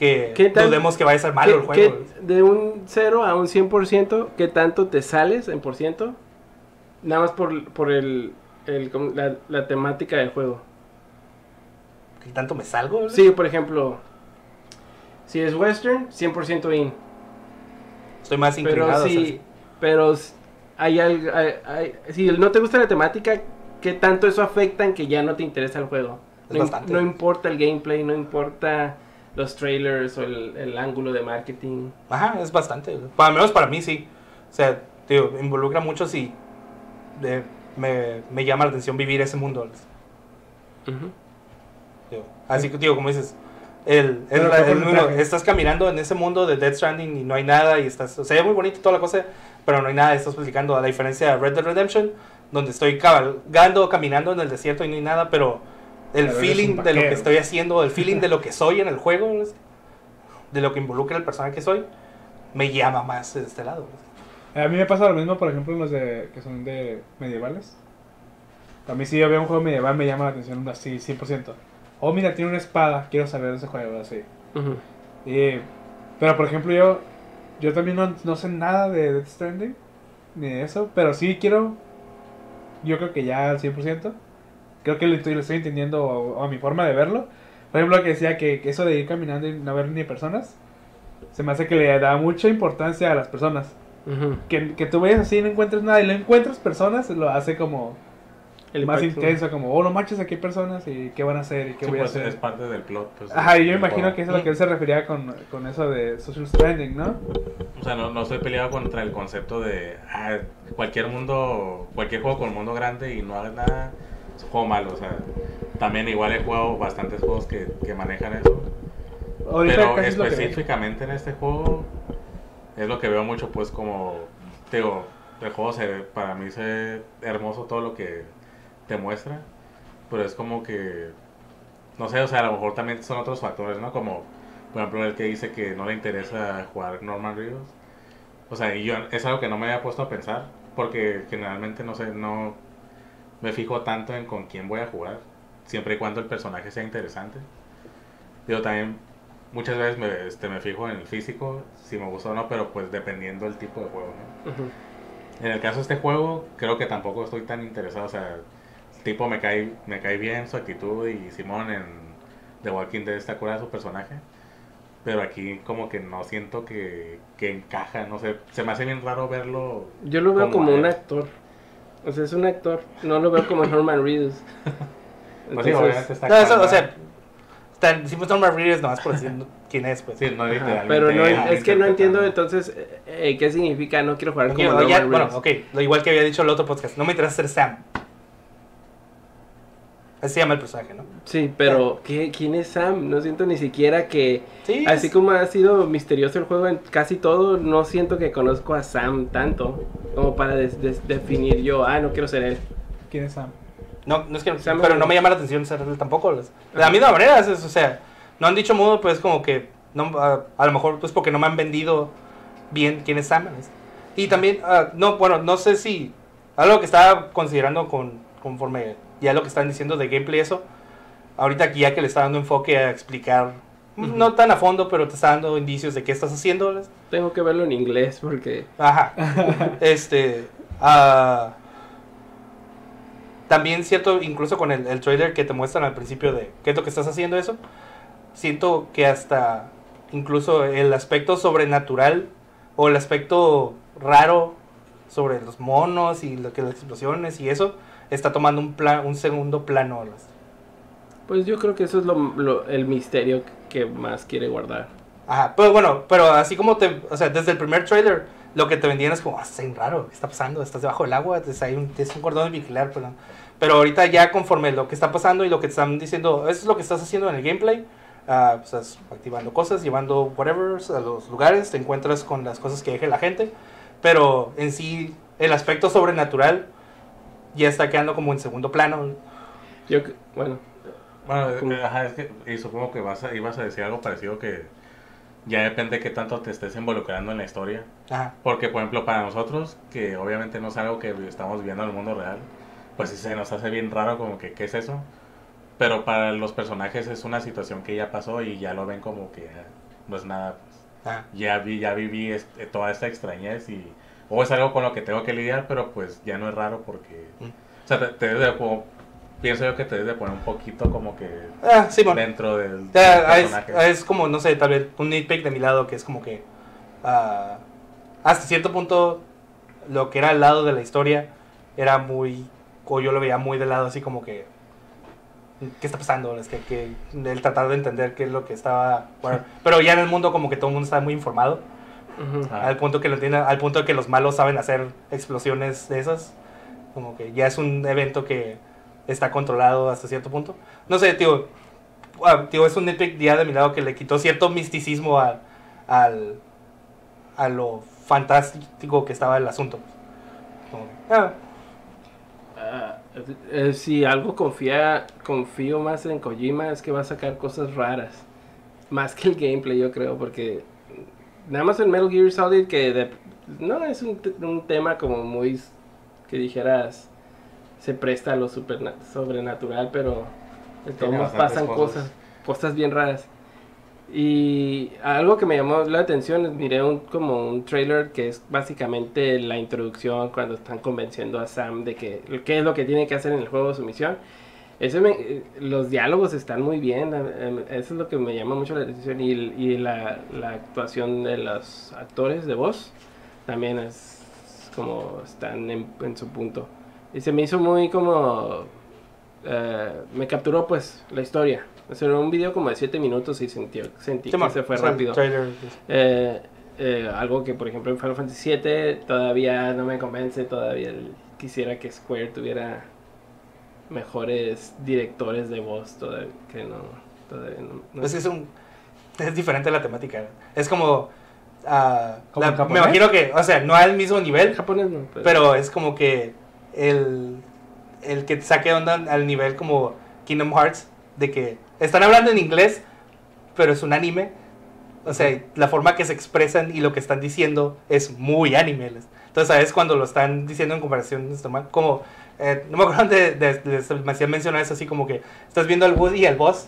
que
¿Qué
dudemos que vaya a ser malo el
¿Qué-
juego.
de un 0 a un 100%, ¿qué tanto te sales en por ciento? Nada más por, por el, la, la temática del juego.
¿Qué tanto me salgo?
Sí, por ejemplo, si es western, 100% in.
Estoy más
Pero
inclinado.
si,
o sea,
pero hay algo, hay- hay- si no te gusta la temática, ¿qué tanto eso afecta en que ya no te interesa el juego? No, no importa el gameplay, no importa los trailers o el, el ángulo de marketing.
Ajá, es bastante. Para menos para mí sí. O sea, digo, involucra mucho si eh, me, me llama la atención vivir ese mundo. Así que, digo, como dices, el, el- estás caminando en ese mundo de Death Stranding y no hay nada y estás, o sea, es muy bonito toda la cosa, pero no hay nada, estás platicando a la diferencia de Red Dead Redemption, donde estoy cabalgando, caminando en el desierto y no hay nada, pero el feeling de lo que estoy haciendo, el feeling de lo que soy en el juego, de lo que involucra el personaje que soy, me llama más de este lado.
A mí me pasa lo mismo, por ejemplo, en los de, que son de medievales. A mí si yo veo un juego medieval me llama la atención así, 100%. Oh, mira, tiene una espada, quiero saber de ese juego, así. Y- pero por ejemplo yo, yo también no, no sé nada de Death Stranding, ni de eso, pero sí quiero, yo creo que ya al 100%, creo que lo estoy, lo estoy entendiendo o, o a mi forma de verlo. Por ejemplo, que decía que, que eso de ir caminando y no ver ni personas, se me hace que le da mucha importancia a las personas. Que, que tú vayas así y no encuentres nada y no encuentras personas, lo hace como
El
más
impacto.
intenso, como, oh, no manches, aquí hay personas y qué van a hacer y qué
Sí,
voy
pues,
a hacer.
es parte del plot. pues,
Ajá, y yo imagino
juego.
que eso es a lo que él se refería con, con eso de social stranding, ¿no?
O sea, no, no estoy peleado contra el concepto de ah, cualquier mundo, cualquier juego con mundo grande y no hagas nada, juego malo. O sea, también igual he jugado bastantes juegos que, que manejan eso.
Ahorita
Pero
casi es
específicamente en este juego es lo que veo mucho, pues como, digo, el juego se, para mí se ve hermoso todo lo que te muestra, pero es como que, no sé, o sea, a lo mejor también son otros factores, ¿no? Como, por ejemplo, el que dice que no le interesa jugar Norman Reedus. O sea, y yo es algo que no me había puesto a pensar, porque generalmente, no sé, no me fijo tanto en con quién voy a jugar, siempre y cuando el personaje sea interesante. Digo, también muchas veces me, este, me fijo en el físico, si me gusta o no, pero pues dependiendo del tipo de juego, ¿no?
Ujú.
En el caso de este juego, creo que tampoco estoy tan interesado, o sea, el tipo me cae, me cae bien, su actitud y Simón en The Walking Dead está curada su personaje. Pero aquí como que no siento que, que encaja, no sé, se me hace bien raro verlo.
Yo lo veo
Como
como un actor. O sea, es un actor. No lo veo como Norman Reedus.
Pues sí,
Entonces,
está
No, eso, o sea, está- decimos Norman Reedus nomás por decir quién es, pues.
sí, no
ajá, pero no, es que no entiendo entonces eh, eh, qué significa no quiero jugar
No
como
quiero- ya-
Norman
bueno,
Reedus.
ok, lo igual que había dicho el otro podcast, no me interesa ser Sam. Así se llama el personaje, ¿no?
Sí, pero ¿qué, ¿quién es Sam? No siento ni siquiera que,
Sí.
así
es-
como ha sido misterioso el juego en casi todo, no siento que conozco a Sam tanto como para des- des- definir yo, ah, no quiero ser él.
¿Quién es Sam?
No, no es que,
Sam-
pero no me llama la atención ser él tampoco. De la misma manera, es- o sea, no han dicho mudo, pues como que, no, a, a lo mejor pues porque no me han vendido bien quién es Sam. ¿les? Y también, ah, no, bueno, no sé si, algo que estaba considerando con, conforme ya lo que están diciendo de gameplay eso, ahorita aquí ya que le está dando enfoque a explicar,
Ujú.
no tan a fondo, pero te está dando indicios de qué estás haciendo.
Tengo que verlo en inglés porque...
Ajá. este. ah, también cierto, incluso con el, el trailer que te muestran al principio de qué es lo que estás haciendo eso. Siento que hasta incluso el aspecto sobrenatural o el aspecto raro sobre los monos y lo que las explosiones y eso está tomando un plan, un segundo plano.
Pues yo creo que eso es lo, lo- el misterio que más quiere guardar.
Ajá, pero bueno, pero así como te, o sea, desde el primer trailer, lo que te vendían es como, ah, está raro, ¿qué está pasando? Estás debajo del agua, es, hay un, es un cordón vigilar, pero, pero ahorita ya conforme lo que está pasando y lo que te están diciendo, eso es lo que estás haciendo en el gameplay, ah, estás activando cosas, llevando whatever a los lugares, te encuentras con las cosas que deje la gente, pero en sí el aspecto sobrenatural ya está quedando como en segundo plano.
Yo, bueno,
Bueno, ajá, es que y supongo que vas a, ibas a decir algo parecido que ya depende de qué tanto te estés involucrando en la historia.
Ajá.
Porque, por ejemplo, para nosotros, que obviamente no es algo que estamos viviendo en el mundo real, pues sí se nos hace bien raro como que, ¿qué es eso? Pero para los personajes es una situación que ya pasó y ya lo ven como que no es nada. pues. Ya, vi, ya viví este- toda esta extrañez y... O es algo con lo que tengo que lidiar, pero pues ya no es raro porque...
Mm.
O sea, te, te debes de como- pienso yo que te debes de poner un poquito como que
Ah, Simón.
dentro del,
Ya,
personaje.
es como, no sé, tal vez un nitpick de mi lado que es como que ah, hasta cierto punto lo que era al lado de la historia era muy, o yo lo veía muy del lado así como que, ¿qué está pasando? Es que, que el tratar de entender qué es lo que estaba, bueno, pero ya en el mundo como que todo el mundo está muy informado, al punto que lo entienden, al punto que los malos saben hacer explosiones de esas, como que ya es un evento que está controlado hasta cierto punto. No sé, tío, ah, tío, es un nitpick ya de mi lado que le quitó cierto misticismo a, al, a lo fantástico que estaba el asunto. Como que, ah,
Ah, eh, si algo confía, confío más en Kojima es que va a sacar cosas raras. Más que el gameplay, yo creo, porque nada más el Metal Gear Solid que de- no es un, un tema como muy que dijeras se presta a lo sobrenatural, pero de todos modos pasan
cosas.
cosas, cosas bien raras. Y algo que me llamó la atención, miré un, como un trailer que es básicamente la introducción cuando están convenciendo a Sam de que qué es lo que tiene que hacer en el juego, su misión. Ese me- eh, los diálogos están muy bien, eh, eso es lo que me llama mucho la atención y, y la, la actuación de los actores de voz también es como están en, en su punto. Y se me hizo muy como... eh, me capturó pues la historia. O sea, era un video como de 7 minutos y sentí, sentí que se fue rápido. Eh, eh, algo que por ejemplo en Final Fantasy VII todavía no me convence, todavía quisiera que Square tuviera mejores directores de voz, todavía, que no, todavía no. no
pues es un es diferente la temática. Es como,
¿Como
la- me imagino que, o sea, no al mismo nivel,
el japonés no, pero,
Pero es como que el, el que te saque onda al nivel como Kingdom Hearts, de que están hablando en inglés, pero es un anime. O sea, la forma que se expresan y lo que están diciendo es muy anime. Entonces, ¿sabes? Cuando lo están diciendo en comparación es normal, como, eh, no me acuerdo de, de, de- me hacían mencionar eso así como que estás viendo al Woody y al boss,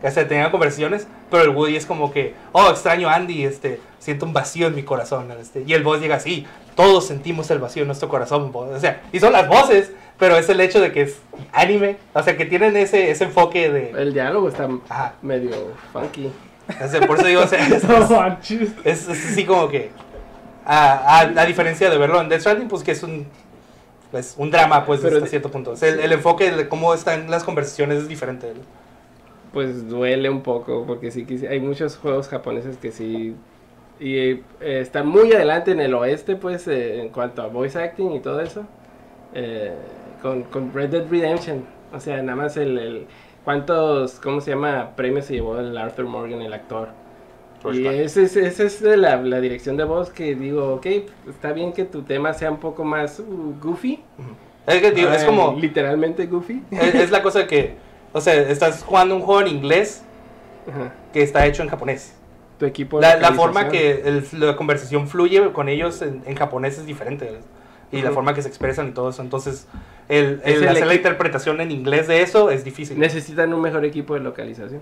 que se tenían conversaciones, pero el Woody es como que, oh, extraño a Andy, este, siento un vacío en mi corazón, este, y el boss llega así, todos sentimos el vacío en nuestro corazón, o sea, y son las voces, pero es el hecho de que es anime, o sea, que tienen ese, ese enfoque de,
el diálogo está
Ajá.
medio funky.
o sea, por eso digo, o sea, es,
manches.
es, es así como que, a, a, a diferencia de verlo en Death Stranding, pues que es un, pues, un drama, pues,
Pero
hasta
de-
cierto punto, o sea, el, el enfoque de cómo están las conversaciones es diferente, ¿no?
Pues duele un poco, porque sí quisi- hay muchos juegos japoneses que sí y eh, están muy adelante en el oeste, pues, eh, en cuanto a voice acting y todo eso. Eh, con, con Red Dead Redemption, O sea, nada más el, el- ¿Cuántos, cómo se llama, premios se llevó el Arthur Morgan, el actor?
First
Y esa es, esa es de la, la dirección de voz que digo, ok, está bien que tu tema sea un poco más uh, goofy.
Es que, digo, es
Eh,
como...
Literalmente goofy.
es, es la cosa que... O sea, estás jugando un juego en inglés
Ajá.
que está hecho en japonés.
Tu equipo
La, la forma que el- la conversación fluye con ellos en, en japonés es diferente. Y la
Ujú.
forma que se expresan y todo eso. Entonces, el, el
el
hacer la interpretación en inglés de eso es difícil.
Necesitan un mejor equipo de localización.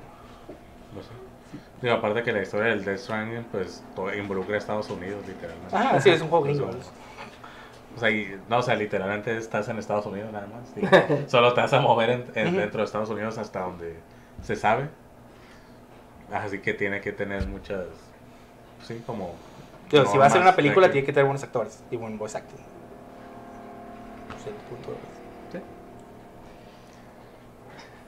Digo, aparte que la historia del Death Stranding, pues to- involucra a Estados Unidos, literalmente.
Ah, sí, es un juego
Pues,
gringo.
O sea, y- no, o sea, literalmente estás en Estados Unidos nada más. sí. Solo te vas a mover en- en- dentro de Estados Unidos hasta donde se sabe. Así que tiene que tener muchas. Sí, como.
Digo, si va a ser una película,
de que-
tiene que tener buenos actores y buen voice acting. Sí, punto.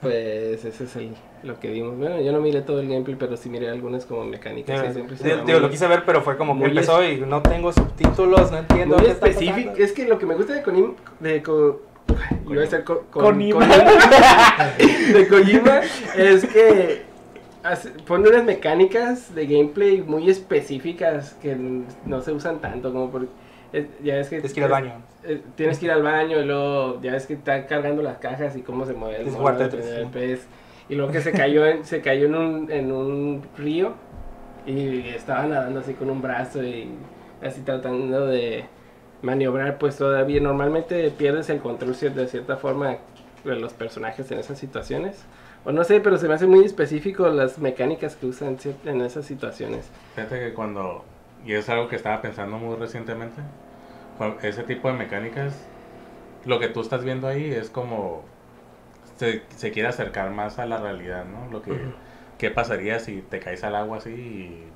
Pues ese es el, lo que vimos. Bueno, yo no miré todo el gameplay, pero sí miré algunas como mecánicas.
Digo,
y siempre se
digo,
va
digo,
muy-
lo quise ver, pero fue como que
muy
empezó y no tengo subtítulos, no entiendo
Muy
qué está
específico.
pasando.
Es que lo que me gusta de Kojima, de Ko- iba a ser Ko- Ko-
Konima.
de Kojima es que pone unas mecánicas de gameplay muy específicas que no se usan tanto como por es- ya es que
Tienes que ir al baño.
eh, tienes que ir al baño y luego ya ves que está cargando las cajas y cómo se mueve el mono, pez. y luego que se cayó en, se cayó en un, en un río y estaba nadando así con un brazo y así tratando de maniobrar pues todavía normalmente pierdes el control de cierta forma de los personajes en esas situaciones o no sé pero se me hace muy específico las mecánicas que usan en esas situaciones
Fíjate que cuando. Y es algo que estaba pensando muy recientemente. Ese tipo de mecánicas. Lo que tú estás viendo ahí es como. Se, se quiere acercar más a la realidad, ¿no? Lo que. ¿Qué pasaría si te caes al agua así y.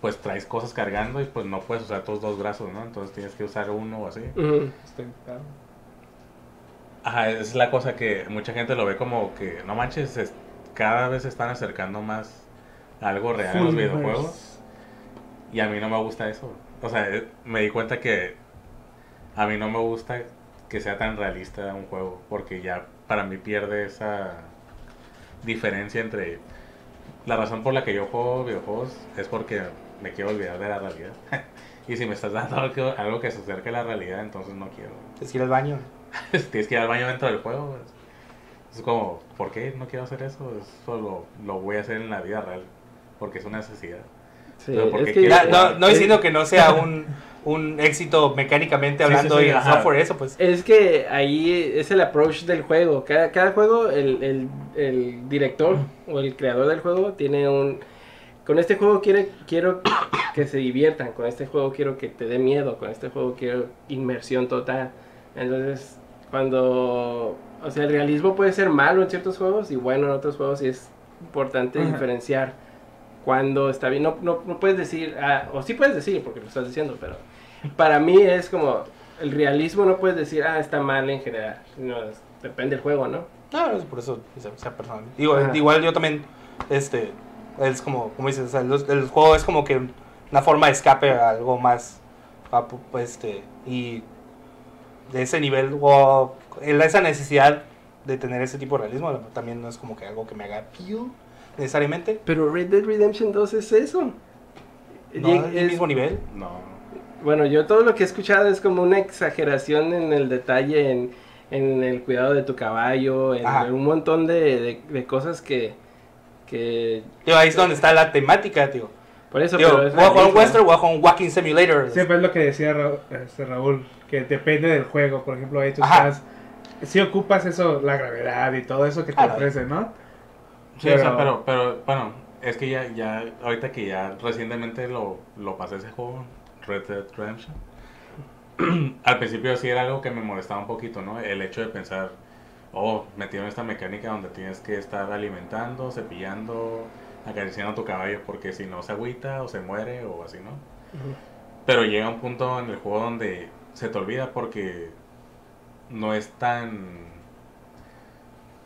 Pues traes cosas cargando y pues no puedes usar tus dos brazos, ¿no? Entonces tienes que usar uno o así.
Ujú.
Estoy claro.
Ajá, es la cosa que mucha gente lo ve como que, no manches, es- cada vez se están acercando más a algo real en los videojuegos. Y a mí no me gusta eso. O sea, eh, me di cuenta que a mí no me gusta que sea tan realista un juego. Porque ya para mí pierde esa diferencia entre... La razón por la que yo juego videojuegos es porque me quiero olvidar de la realidad. y si me estás dando algo, algo que se acerque a la realidad, entonces no quiero.
Que ir al baño.
Tienes que ir al baño dentro del juego. Es como, ¿por qué no quiero hacer eso? Eso lo, lo voy a hacer en la vida real. Porque es una necesidad.
Sí, es que
Ya, no, no diciendo que no sea un, un éxito mecánicamente
Sí, sí,
hablando
sí,
y software eso, pues.
Es que ahí es el approach del juego. Cada, cada juego, el, el, el director o el creador del juego tiene un... Con este juego quiere, quiero que se diviertan, con este juego quiero que te dé miedo, con este juego quiero inmersión total. Entonces, cuando... O sea, el realismo puede ser malo en ciertos juegos y bueno en otros juegos y es importante
Ajá.
diferenciar cuando está bien. No, no, no puedes decir, ah, o sí puedes decir porque lo estás diciendo, pero para mí es como el realismo no puedes decir, ah, está mal en general. No, es- depende del juego, ¿no?
No, es por eso sea, personal. Digo,
Ajá.
igual yo también, este, es como, como dices, o sea, los- el, juego es como que una forma de escape a algo más, a pu- pues, este, y de ese nivel, o esa necesidad de tener ese tipo de realismo también no es como que algo que me haga appeal necesariamente.
Pero Red Dead Redemption 2 es eso.
No
Lleg-
es el mismo nivel.
No.
Bueno, yo todo lo que he escuchado es como una exageración en el detalle, en, en el cuidado de tu caballo, en,
Ajá.
un montón de, de- de cosas que, que...
Digo, ahí es donde está la temática, tío.
Por eso,
Digo,
pero
voy
es
a jugar un
realismo.
western, voy a jugar un walking simulator.
Siempre es lo que decía Ra- este Raúl, que depende del juego. Por ejemplo, ahí tú
Ajá.
estás. Si ocupas eso, la gravedad y todo eso que te
Claro.
ofrece, ¿no?
Sí, o sea,
Pero-
pero, pero, bueno, es que ya, ya, ahorita que ya recientemente lo, lo pasé ese juego, Red Dead Redemption, al principio sí era algo que me molestaba un poquito, ¿no? El hecho de pensar, oh, metieron esta mecánica donde tienes que estar alimentando, cepillando, acariciando tu caballo, porque si no se agüita o se muere o así, ¿no? Pero llega un punto en el juego donde se te olvida porque no es tan...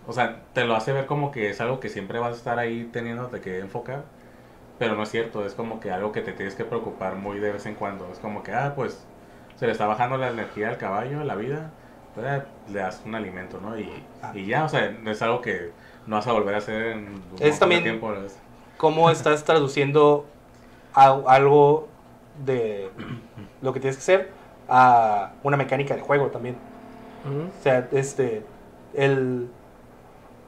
O sea, te lo hace ver como que es algo que siempre vas a estar ahí teniéndote que enfocar. Pero no es cierto, es como que algo que te tienes que preocupar muy de vez en cuando. Es como que, ah, pues se le está bajando la energía al caballo, la vida. le das un alimento, ¿no? Y,
Ah.
y ya, o sea, no es algo que no vas a volver a hacer en de
también-
tiempo. ¿verdad?
¿Cómo estás traduciendo a- algo de lo que tienes que hacer a una mecánica de juego también? O sea, este, el...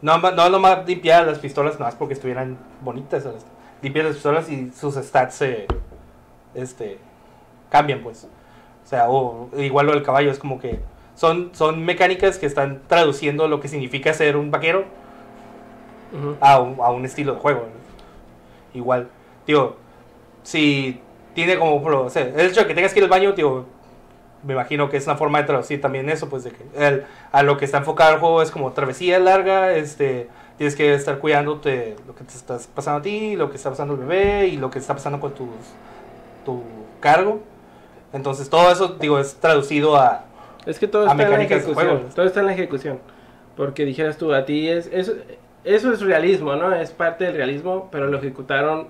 No, no nomás limpiar las pistolas nomás porque estuvieran bonitas. ¿sabes? Limpiar las pistolas y sus stats se, este, cambian, pues. O sea, o igual lo del caballo, es como que son, son mecánicas que están traduciendo lo que significa ser un vaquero
Ujú.
a un, a un estilo de juego. ¿no? Igual, digo, si tiene como, o sea, el hecho de que tengas que ir al baño, digo, me imagino que es una forma de traducir también eso, pues de que el- a lo que está enfocado el juego es como travesía larga, este, tienes que estar cuidándote lo que te estás pasando a ti, lo que está pasando al bebé y lo que está pasando con tus, tu cargo. Entonces todo eso, digo, es traducido a...
Es que todo está en la ejecución. Todo está en la ejecución. Porque dijeras tú, a ti es. Eso, eso es realismo, ¿no? Es parte del realismo, pero lo ejecutaron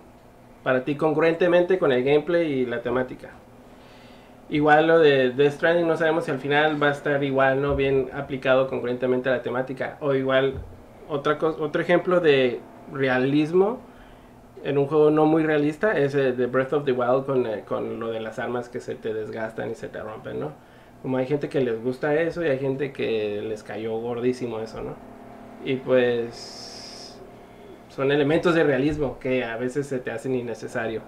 para ti congruentemente con el gameplay y la temática. Igual lo de Death Stranding, no sabemos si al final va a estar igual, ¿no? Bien aplicado congruentemente a la temática. O igual, otra otro ejemplo de realismo en un juego no muy realista es el de Breath of the Wild con, eh, con lo de las armas que se te desgastan y se te rompen, ¿no? Como hay gente que les gusta eso y hay gente que les cayó gordísimo eso, ¿no? Y pues son elementos de realismo que a veces se te hacen innecesario.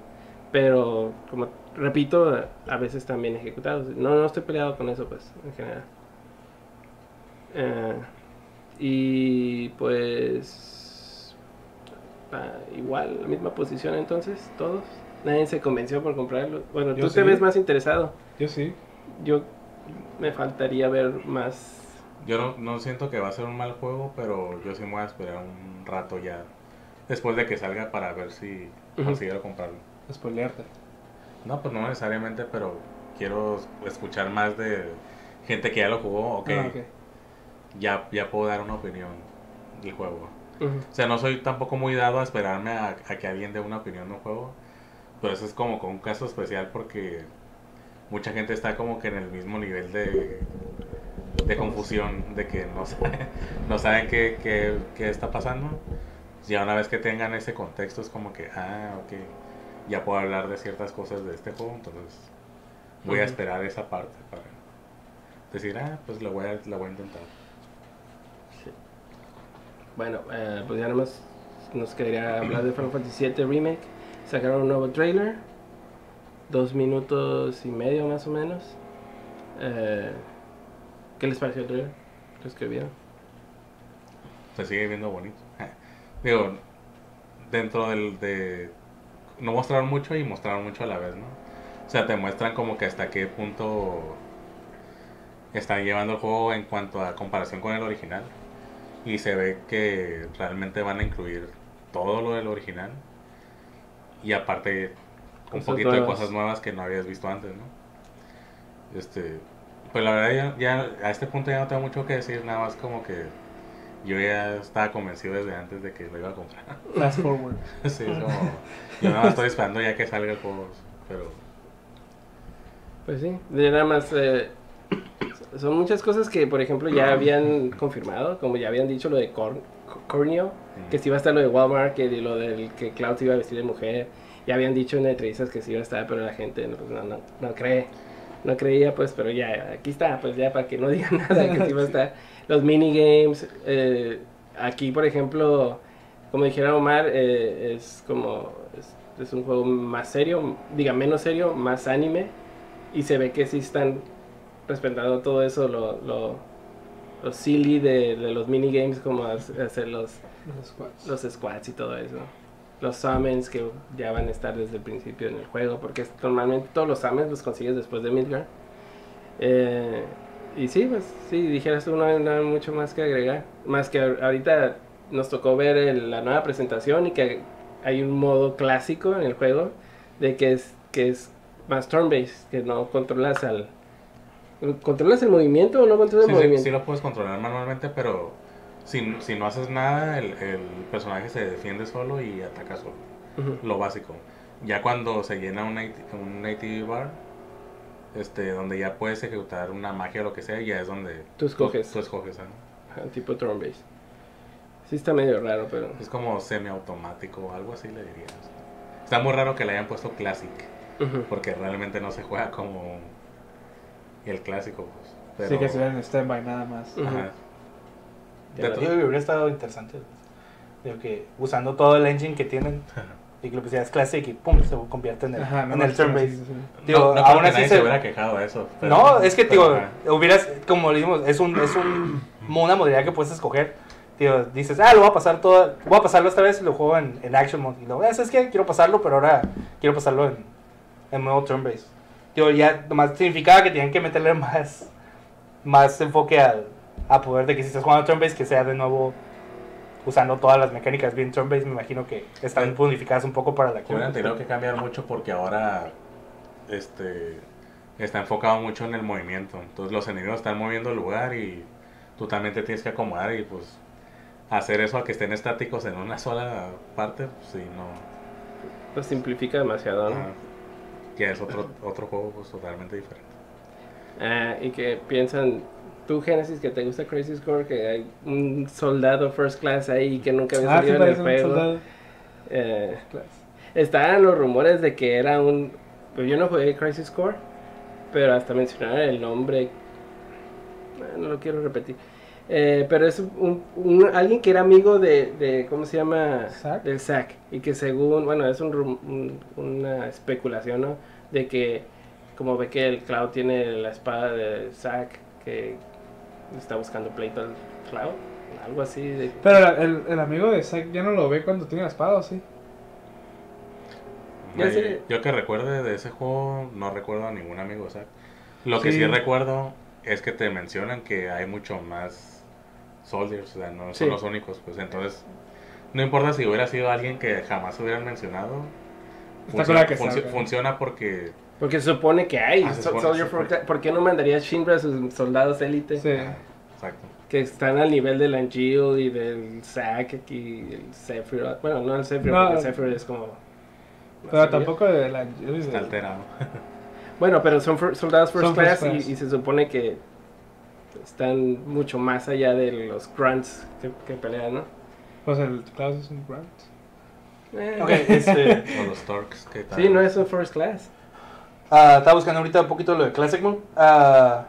Pero, como repito, a veces también ejecutados. No, no estoy peleado con eso, pues, en general. Eh, y pues... ah, igual, la misma posición entonces, todos. Nadie se convenció por comprarlo. Bueno,
Yo
tú te ves más interesado.
Yo sí.
Yo me faltaría ver más.
Yo no, no siento que va a ser un mal juego, pero yo sí me voy a esperar un rato ya después de que salga para ver si
Ujú.
considero comprarlo.
Spoilearte.
No, pues no necesariamente, pero quiero escuchar más de gente que ya lo jugó o que
Ah, ok.
ya, ya puedo dar una opinión del juego. O sea, no soy tampoco muy dado a esperarme a, a que alguien dé una opinión de un juego. Pero eso es como con un caso especial porque mucha gente está como que en el mismo nivel de, de confusión, de que no, sabe- no saben qué, qué, qué está pasando. Ya una vez que tengan ese contexto es como que, ah, ok, ya puedo hablar de ciertas cosas de este juego, entonces voy a esperar esa parte para decir, ah, pues lo voy a, lo voy a intentar.
Bueno, eh, pues ya nomás nos quedaría hablar de Final Fantasy VII Remake. Sacaron un nuevo trailer. Dos minutos y medio más o menos. Eh, ¿Qué les pareció el trailer? Los que vieron.
se sigue viendo bonito. Digo, dentro del de no mostraron mucho y mostraron mucho a la vez, ¿no? O sea, te muestran como que hasta qué punto están llevando el juego en cuanto a comparación con el original. Y se ve que realmente van a incluir todo lo del original. Y aparte, un
Cosas
poquito
nuevas.
de cosas nuevas que no habías visto antes, ¿no? Este, pues la verdad ya, ya a este punto ya no tengo mucho que decir, nada más como que yo ya estaba convencido desde antes de que lo iba a comprar.
Fast forward.
sí, es como, yo nada más estoy esperando ya que salga el juego, pero
Pues sí, nada más. eh, son muchas cosas que, por ejemplo, ya habían confirmado. Como ya habían dicho lo de Corn, Corneo. Que sí iba a estar lo de Walmart y lo del que Cloud se iba a vestir de mujer. Ya habían dicho en entrevistas que sí iba a estar, pero la gente no, pues, no, no, no cree. No creía, pues, pero ya, aquí está, pues ya para que no digan nada que sí iba a estar. Los minigames, eh, aquí, por ejemplo, como dijera Omar, eh, es como, es, es un juego más serio, diga, menos serio, más anime, y se ve que sí están respetando todo eso, lo, lo, lo silly de, de los minigames, como hace- hacer los,
Los squads.
los squats y todo eso. Los summons que ya van a estar desde el principio en el juego, porque normalmente todos los summons los consigues después de Midgar. Eh, y sí, pues sí, dijeras tú, no hay, mucho más que agregar. Más que ahor- ahorita nos tocó ver el- la nueva presentación y que hay un modo clásico en el juego de que es, que es más turn-based, que no controlas al... ¿Controlas el movimiento o no controlas
sí,
el
sí,
movimiento?
sí lo puedes controlar manualmente, pero si, si no haces nada, el, el personaje se defiende solo y ataca solo. Lo básico. Ya cuando se llena un, un ATV bar, este, donde ya puedes ejecutar una magia o lo que sea, y ya es donde
Tú escoges.
Tú, escoges, ¿ah?
Ajá, tipo turn base. Sí está medio raro, pero...
Es como semiautomático o algo así le dirías. Está muy raro que le hayan puesto Classic, porque realmente no se juega como el clásico. Pues. Pero,
Sí, que se en standby nada más.
Ajá.
Digo
to-
que hubiera estado interesante. Digo que usando todo el engine que tienen y que lo pusieras Classic y pum, se convierte en el,
Ajá,
en el turn
así,
base.
sí, sí.
Digo,
no, no
aún
que
así
nadie
se-
se hubiera quejado de eso. pero-
No, es que, digo, hubieras, como le dijimos, es, un, es un, una modalidad que puedes escoger. Digo, dices, ah, lo voy a pasar todo, voy a pasarlo esta vez y lo juego en, en Action Mode. Y luego, "Ah, ¿sabes qué? Quiero pasarlo, pero ahora quiero pasarlo en, en modo turn base. Digo, ya nomás significaba que tenían que meterle más, más enfoque al, a poder de que si estás jugando turn base, que sea de nuevo usando todas las mecánicas bien turn base. Me imagino que están unificadas un poco para la
Hubieran tenido que cambiar mucho porque ahora este está enfocado mucho en el movimiento. Entonces los enemigos están moviendo el lugar y tú también te tienes que acomodar y pues hacer eso a que estén estáticos en una sola parte, pues sí, no.
Lo simplifica demasiado, ¿no?
Ajá. Ya es otro, otro juego pues, totalmente diferente.
Ah, y que piensan, tú Genesis, que te gusta Crazy Score, que hay un soldado first class ahí que nunca había
Ah,
salido en el juego. Eh, estaban los rumores de que era un... Pero yo no jugué Crisis Core, pero hasta mencionar el nombre... No lo quiero repetir. Eh, pero es un, un- alguien que era amigo de, de ¿cómo se llama?
Zack.
Del Zack. Y que según, bueno, es un una especulación, ¿no? De que, como ve que el Cloud tiene la espada de Zack, que está buscando pleito al Cloud. Algo así. De,
Pero el, el amigo de Zack ya no lo ve cuando tiene la espada, ¿o sí?
Yo que recuerde de ese juego, no recuerdo a ningún amigo. O sea, lo que
Sí.
sí recuerdo es que te mencionan que hay mucho más soldiers, o sea, no
Sí.
son los únicos. Pues entonces, no importa si hubiera sido alguien que jamás hubieran mencionado. Funciona,
que salga.
funciona porque
Porque se supone que hay
Ah,
so- Soldier for ¿Por qué no mandaría Shinra a sus soldados élite?
Sí.
Exacto.
Que están al nivel del Angel y del Zack aquí, el Sephiroth. Bueno, no el Sephiroth,
No.
porque el Sephiroth es como...
Pero tampoco de la...
Está alterado.
Bueno, pero son for- soldados first
Son first
class,
class.
Y, y se supone que están mucho más allá de los grunts que, que pelean, ¿no?
Pues el Klaus es un grunt.
Eh,
Ok, este,
o los Torques que tal.
Sí, no es un first class.
Ah, estaba buscando ahorita un poquito lo de Classic Mode. Ah,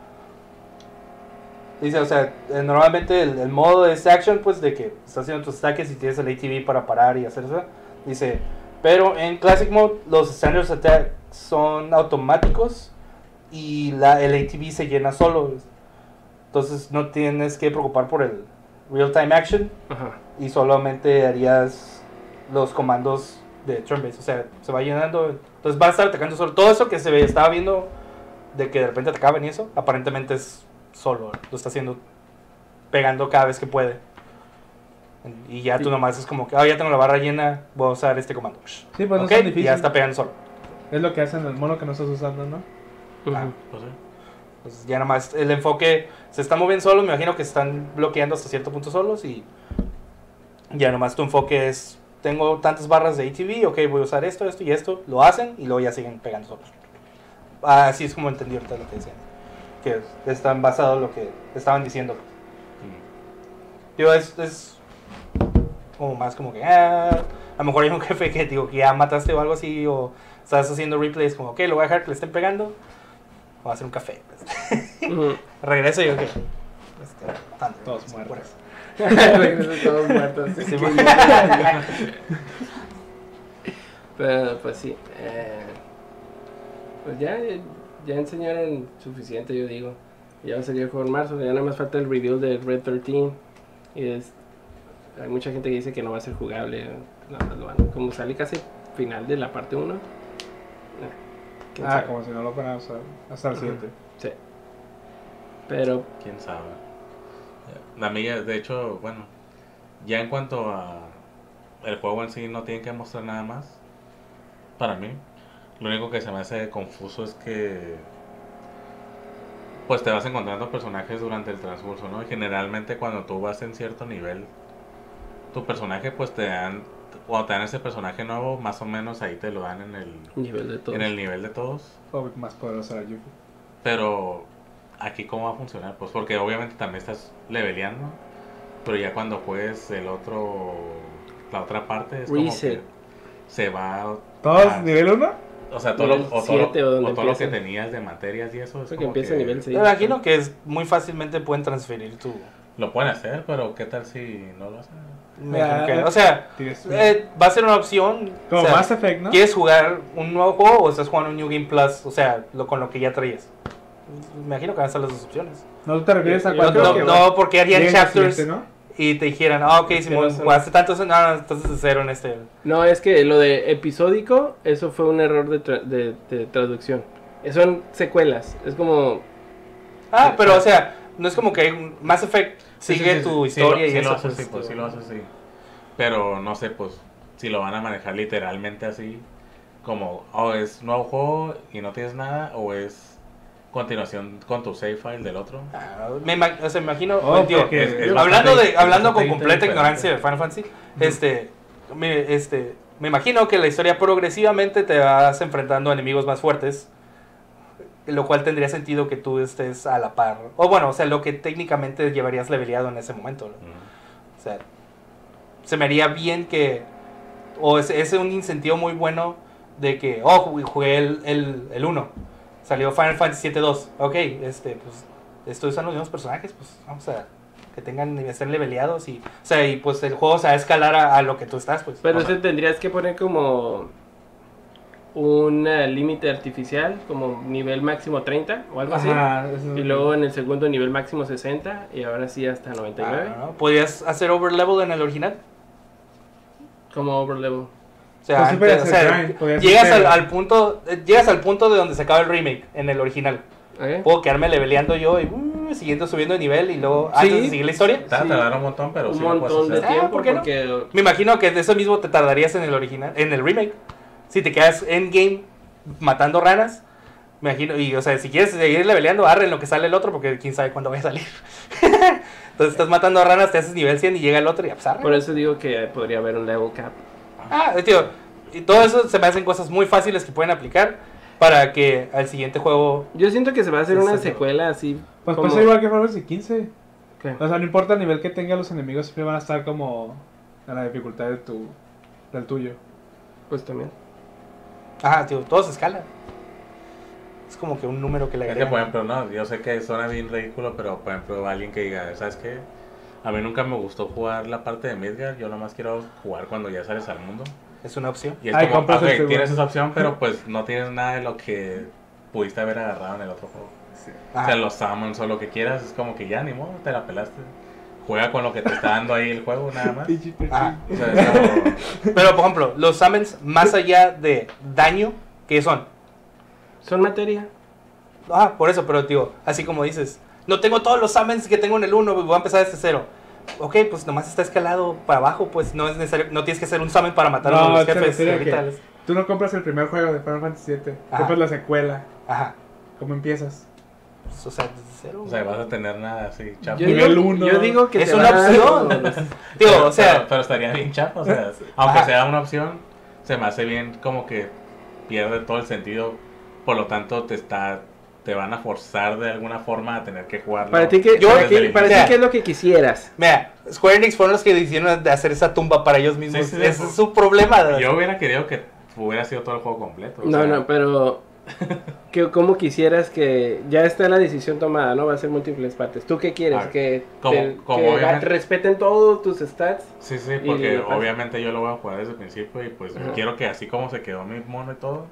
dice, o sea, eh, normalmente el, el modo es action, pues de que estás haciendo tus ataques y tienes el ATV para parar y hacer eso. Dice, pero en Classic Mode los standard attacks son automáticos y la, el ATV se llena solo. Entonces no tienes que preocupar por el real time action
Ajá.
y solamente harías los comandos de turn base, o sea, se va llenando, entonces va a estar atacando solo. Todo eso que se ve, estaba viendo de que de repente atacaban y eso, aparentemente es solo, lo está haciendo pegando cada vez que puede. Y ya tú
Sí.
nomás es como que, ah, ya tengo la barra llena, voy a usar este comando.
Sí, pues no
Ok,
es
y
difícil.
ya está pegando solo.
Es lo que hacen el mono que no estás usando, ¿no?
Ah.
Pues sí.
Ya nomás el enfoque se está moviendo solo, me imagino que se están bloqueando hasta cierto punto solos y ya nomás tu enfoque es, tengo tantas barras de ATV, ok, voy a usar esto, esto y esto, lo hacen y luego ya siguen pegando solos. Así es como entendí ahorita lo que decían, que están basados en lo que estaban diciendo.
Mm.
Digo, es, es como más como que, ah, a lo mejor hay un jefe que digo que ya mataste o algo así, o estás haciendo replays como, ok, lo voy a dejar que le estén pegando, voy a hacer un café.
Ujú.
Regreso y ok. Este, tan-
Todos muertos.
Regresan todos muertos.
Sí.
Pero pues sí. eh, pues ya, ya enseñaron suficiente, yo digo. Ya va a salir el juego en marzo. Ya nada más falta el review de Red 13. Y es, hay mucha gente que dice que no va a ser jugable. nada más lo van- como sale casi final de la parte 1.
Ah, como si no lo fueran a usar hasta el
Ujú.
siguiente.
Sí. Pero
quién sabe. La mía, de hecho, bueno, ya en cuanto a el juego en sí no tiene que mostrar nada más. Para mí, lo único que se me hace confuso es que pues te vas encontrando personajes durante el transcurso, ¿no? Y generalmente cuando tú vas en cierto nivel, tu personaje pues te dan cuando te dan ese personaje nuevo, más o menos ahí te lo dan en el
nivel de todo.
en el nivel de todos.
O más poderosa la Yuki.
Pero aquí cómo va a funcionar, pues porque obviamente también estás leveleando, pero ya cuando juegues el otro, la otra parte es como que se va,
¿Todos
Ah.
nivel 1?
o sea, todo lo,
Nivel
o todo,
siete o donde
o todo lo que tenías de materias y eso es
Porque
como
empieza
que
a nivel 6.
Me imagino que es muy fácilmente pueden transferir tu...
lo pueden hacer, pero qué tal si no lo hacen.
que- o sea, eh, va a ser una opción.
Como
o sea,
Mass Effect, ¿no?
¿Quieres jugar un nuevo juego o estás jugando un New Game Plus? O sea, lo, con lo que ya traías. Me imagino que van a estar las dos opciones.
¿No tú te refieres a
No,
cuando
creo
no,
que
no, porque harían chapters
siguiente, ¿no?
y te dijeran, ah, ok, si
no
jugaste tanto, no, no, entonces de cero en este.
No, es que lo de episódico, eso fue un error de, tra- de- de traducción. Son secuelas. Es como.
Ah,
Sí,
pero
sí.
o sea, no es como que un Mass Effect
Sí, sí,
sigue
sí,
tu
sí, sí
historia
lo-
y
sí
eso.
lo hace
pues,
así, pues sí lo hace así. Pero no sé, pues, si lo van a manejar literalmente así, como, oh, es nuevo juego y no tienes nada, o es continuación con tu save file del otro.
Ah, me, ima- o sea, me imagino,
Oh,
tío,
porque-
Es- es
hablando de hablando con completa ignorancia de Final Fantasy, este, me, este, me imagino que la historia progresivamente te vas enfrentando a enemigos más fuertes, lo cual tendría sentido que tú estés a la par. O bueno, o sea, lo que técnicamente llevarías leveleado en ese momento. ¿no?
Mm.
O sea, se me haría bien que. O es, es un incentivo muy bueno de que. Oh, ju- jugué el 1. El, el uno. Salió Final Fantasy 7-2. Ok, este, pues. Estos son los mismos personajes. Pues vamos a. Que tengan. Estén leveleados. Y, o sea, y pues el juego se va a escalar a, a lo que tú estás, pues.
Pero
O sea,
tendrías que poner como. Un eh, límite artificial, como nivel máximo 30 o algo así. Y luego en el segundo nivel máximo 60 y ahora sí hasta 99.
ah, ¿Podrías hacer overlevel en el original?
Como overlevel.
O sea,
Pues sí
o sea,
grind,
llegas al, al punto. eh, Llegas al punto de donde se acaba el remake en el original. Puedo quedarme leveleando yo y uh, siguiendo subiendo de nivel y luego
Sí.
antes de seguir la historia.
Te va a
Sí.
tardar un montón, pero
un
sí lo puedes
montón de
hacer.
Ah,
tiempo
¿por qué no? Me imagino que de eso mismo te tardarías en el original, en el remake. Si te quedas en game matando ranas, me imagino, y o sea, si quieres seguir leveleando, arre en lo que sale el otro, porque quién sabe cuándo vaya a salir. Entonces estás matando ranas, te haces nivel 100 y llega el otro y pues, arre.
por eso digo que podría haber un level cap.
Ah, tío, y todo eso se me hacen cosas muy fáciles que pueden aplicar para que al siguiente juego
Yo siento que se va a hacer una secuela así.
Pues
como-
pasa igual que Final Fantasy 15.
¿Qué?
O sea, no importa el nivel que tengan los enemigos, siempre van a estar como a la dificultad de tu, del tuyo.
Pues también.
Ajá, tío, todo se escala. Es como que un número que le
Es que,
agregan.
por ejemplo, no, yo sé que suena bien ridículo, pero por ejemplo, alguien que diga, ¿sabes qué? A mí nunca me gustó jugar la parte de Midgard, yo nomás quiero jugar cuando ya sales al mundo.
Es una opción.
Y es
Ahí
como,
compras el
ok,
segundo.
tienes esa opción, pero pues no tienes nada de lo que pudiste haber agarrado en el otro juego. O sea, los summons o lo que quieras, es como que ya ni modo, te la pelaste. Juega con lo que te está dando ahí el juego, nada más. O sea, como-
Pero, por ejemplo, los summons, más allá de daño, ¿qué son?
Son materia.
Ah, por eso, pero, tío, así como dices, no tengo todos los summons que tengo en el 1, voy a empezar desde cero. Ok, pues nomás está escalado para abajo, pues no es necesario, no tienes que hacer un summon para matar a
No,
los jefes.
a que-
les-
Tú no compras el primer juego de Final Fantasy 7,
Ajá.
compras la secuela.
Ajá.
¿Cómo empiezas?
Pues, o sea, desde cero.
o sea, vas a tener nada así, chafa.
Yo
Nivel
digo,
uno.
yo digo que
Es una opción. Digo,
Pero-
o sea,
pero, pero estaría bien chafa, o sea, aunque
Ajá.
sea una opción, se me hace bien como que pierde todo el sentido, por lo tanto te está te van a forzar de alguna forma a tener que jugarlo.
Para ti, ¿qué,
Yo-
para, ti. ¿qué es lo que quisieras?
mira, Square Enix fueron los que decidieron de hacer esa tumba para ellos mismos.
Sí, sí,
Ese es su problema.
Yo hubiera querido que hubiera sido todo el juego completo.
No,
sea,
no, pero que, ¿cómo quisieras que ya está la decisión tomada, no? Va a ser múltiples partes. ¿Tú qué quieres?
Ah,
que
como-
te-
como
que
obviamente-
respeten todos tus stats.
Sí, sí, porque obviamente yo lo voy a jugar desde el principio y pues
Ajá.
quiero que así como se quedó mi mono y todo,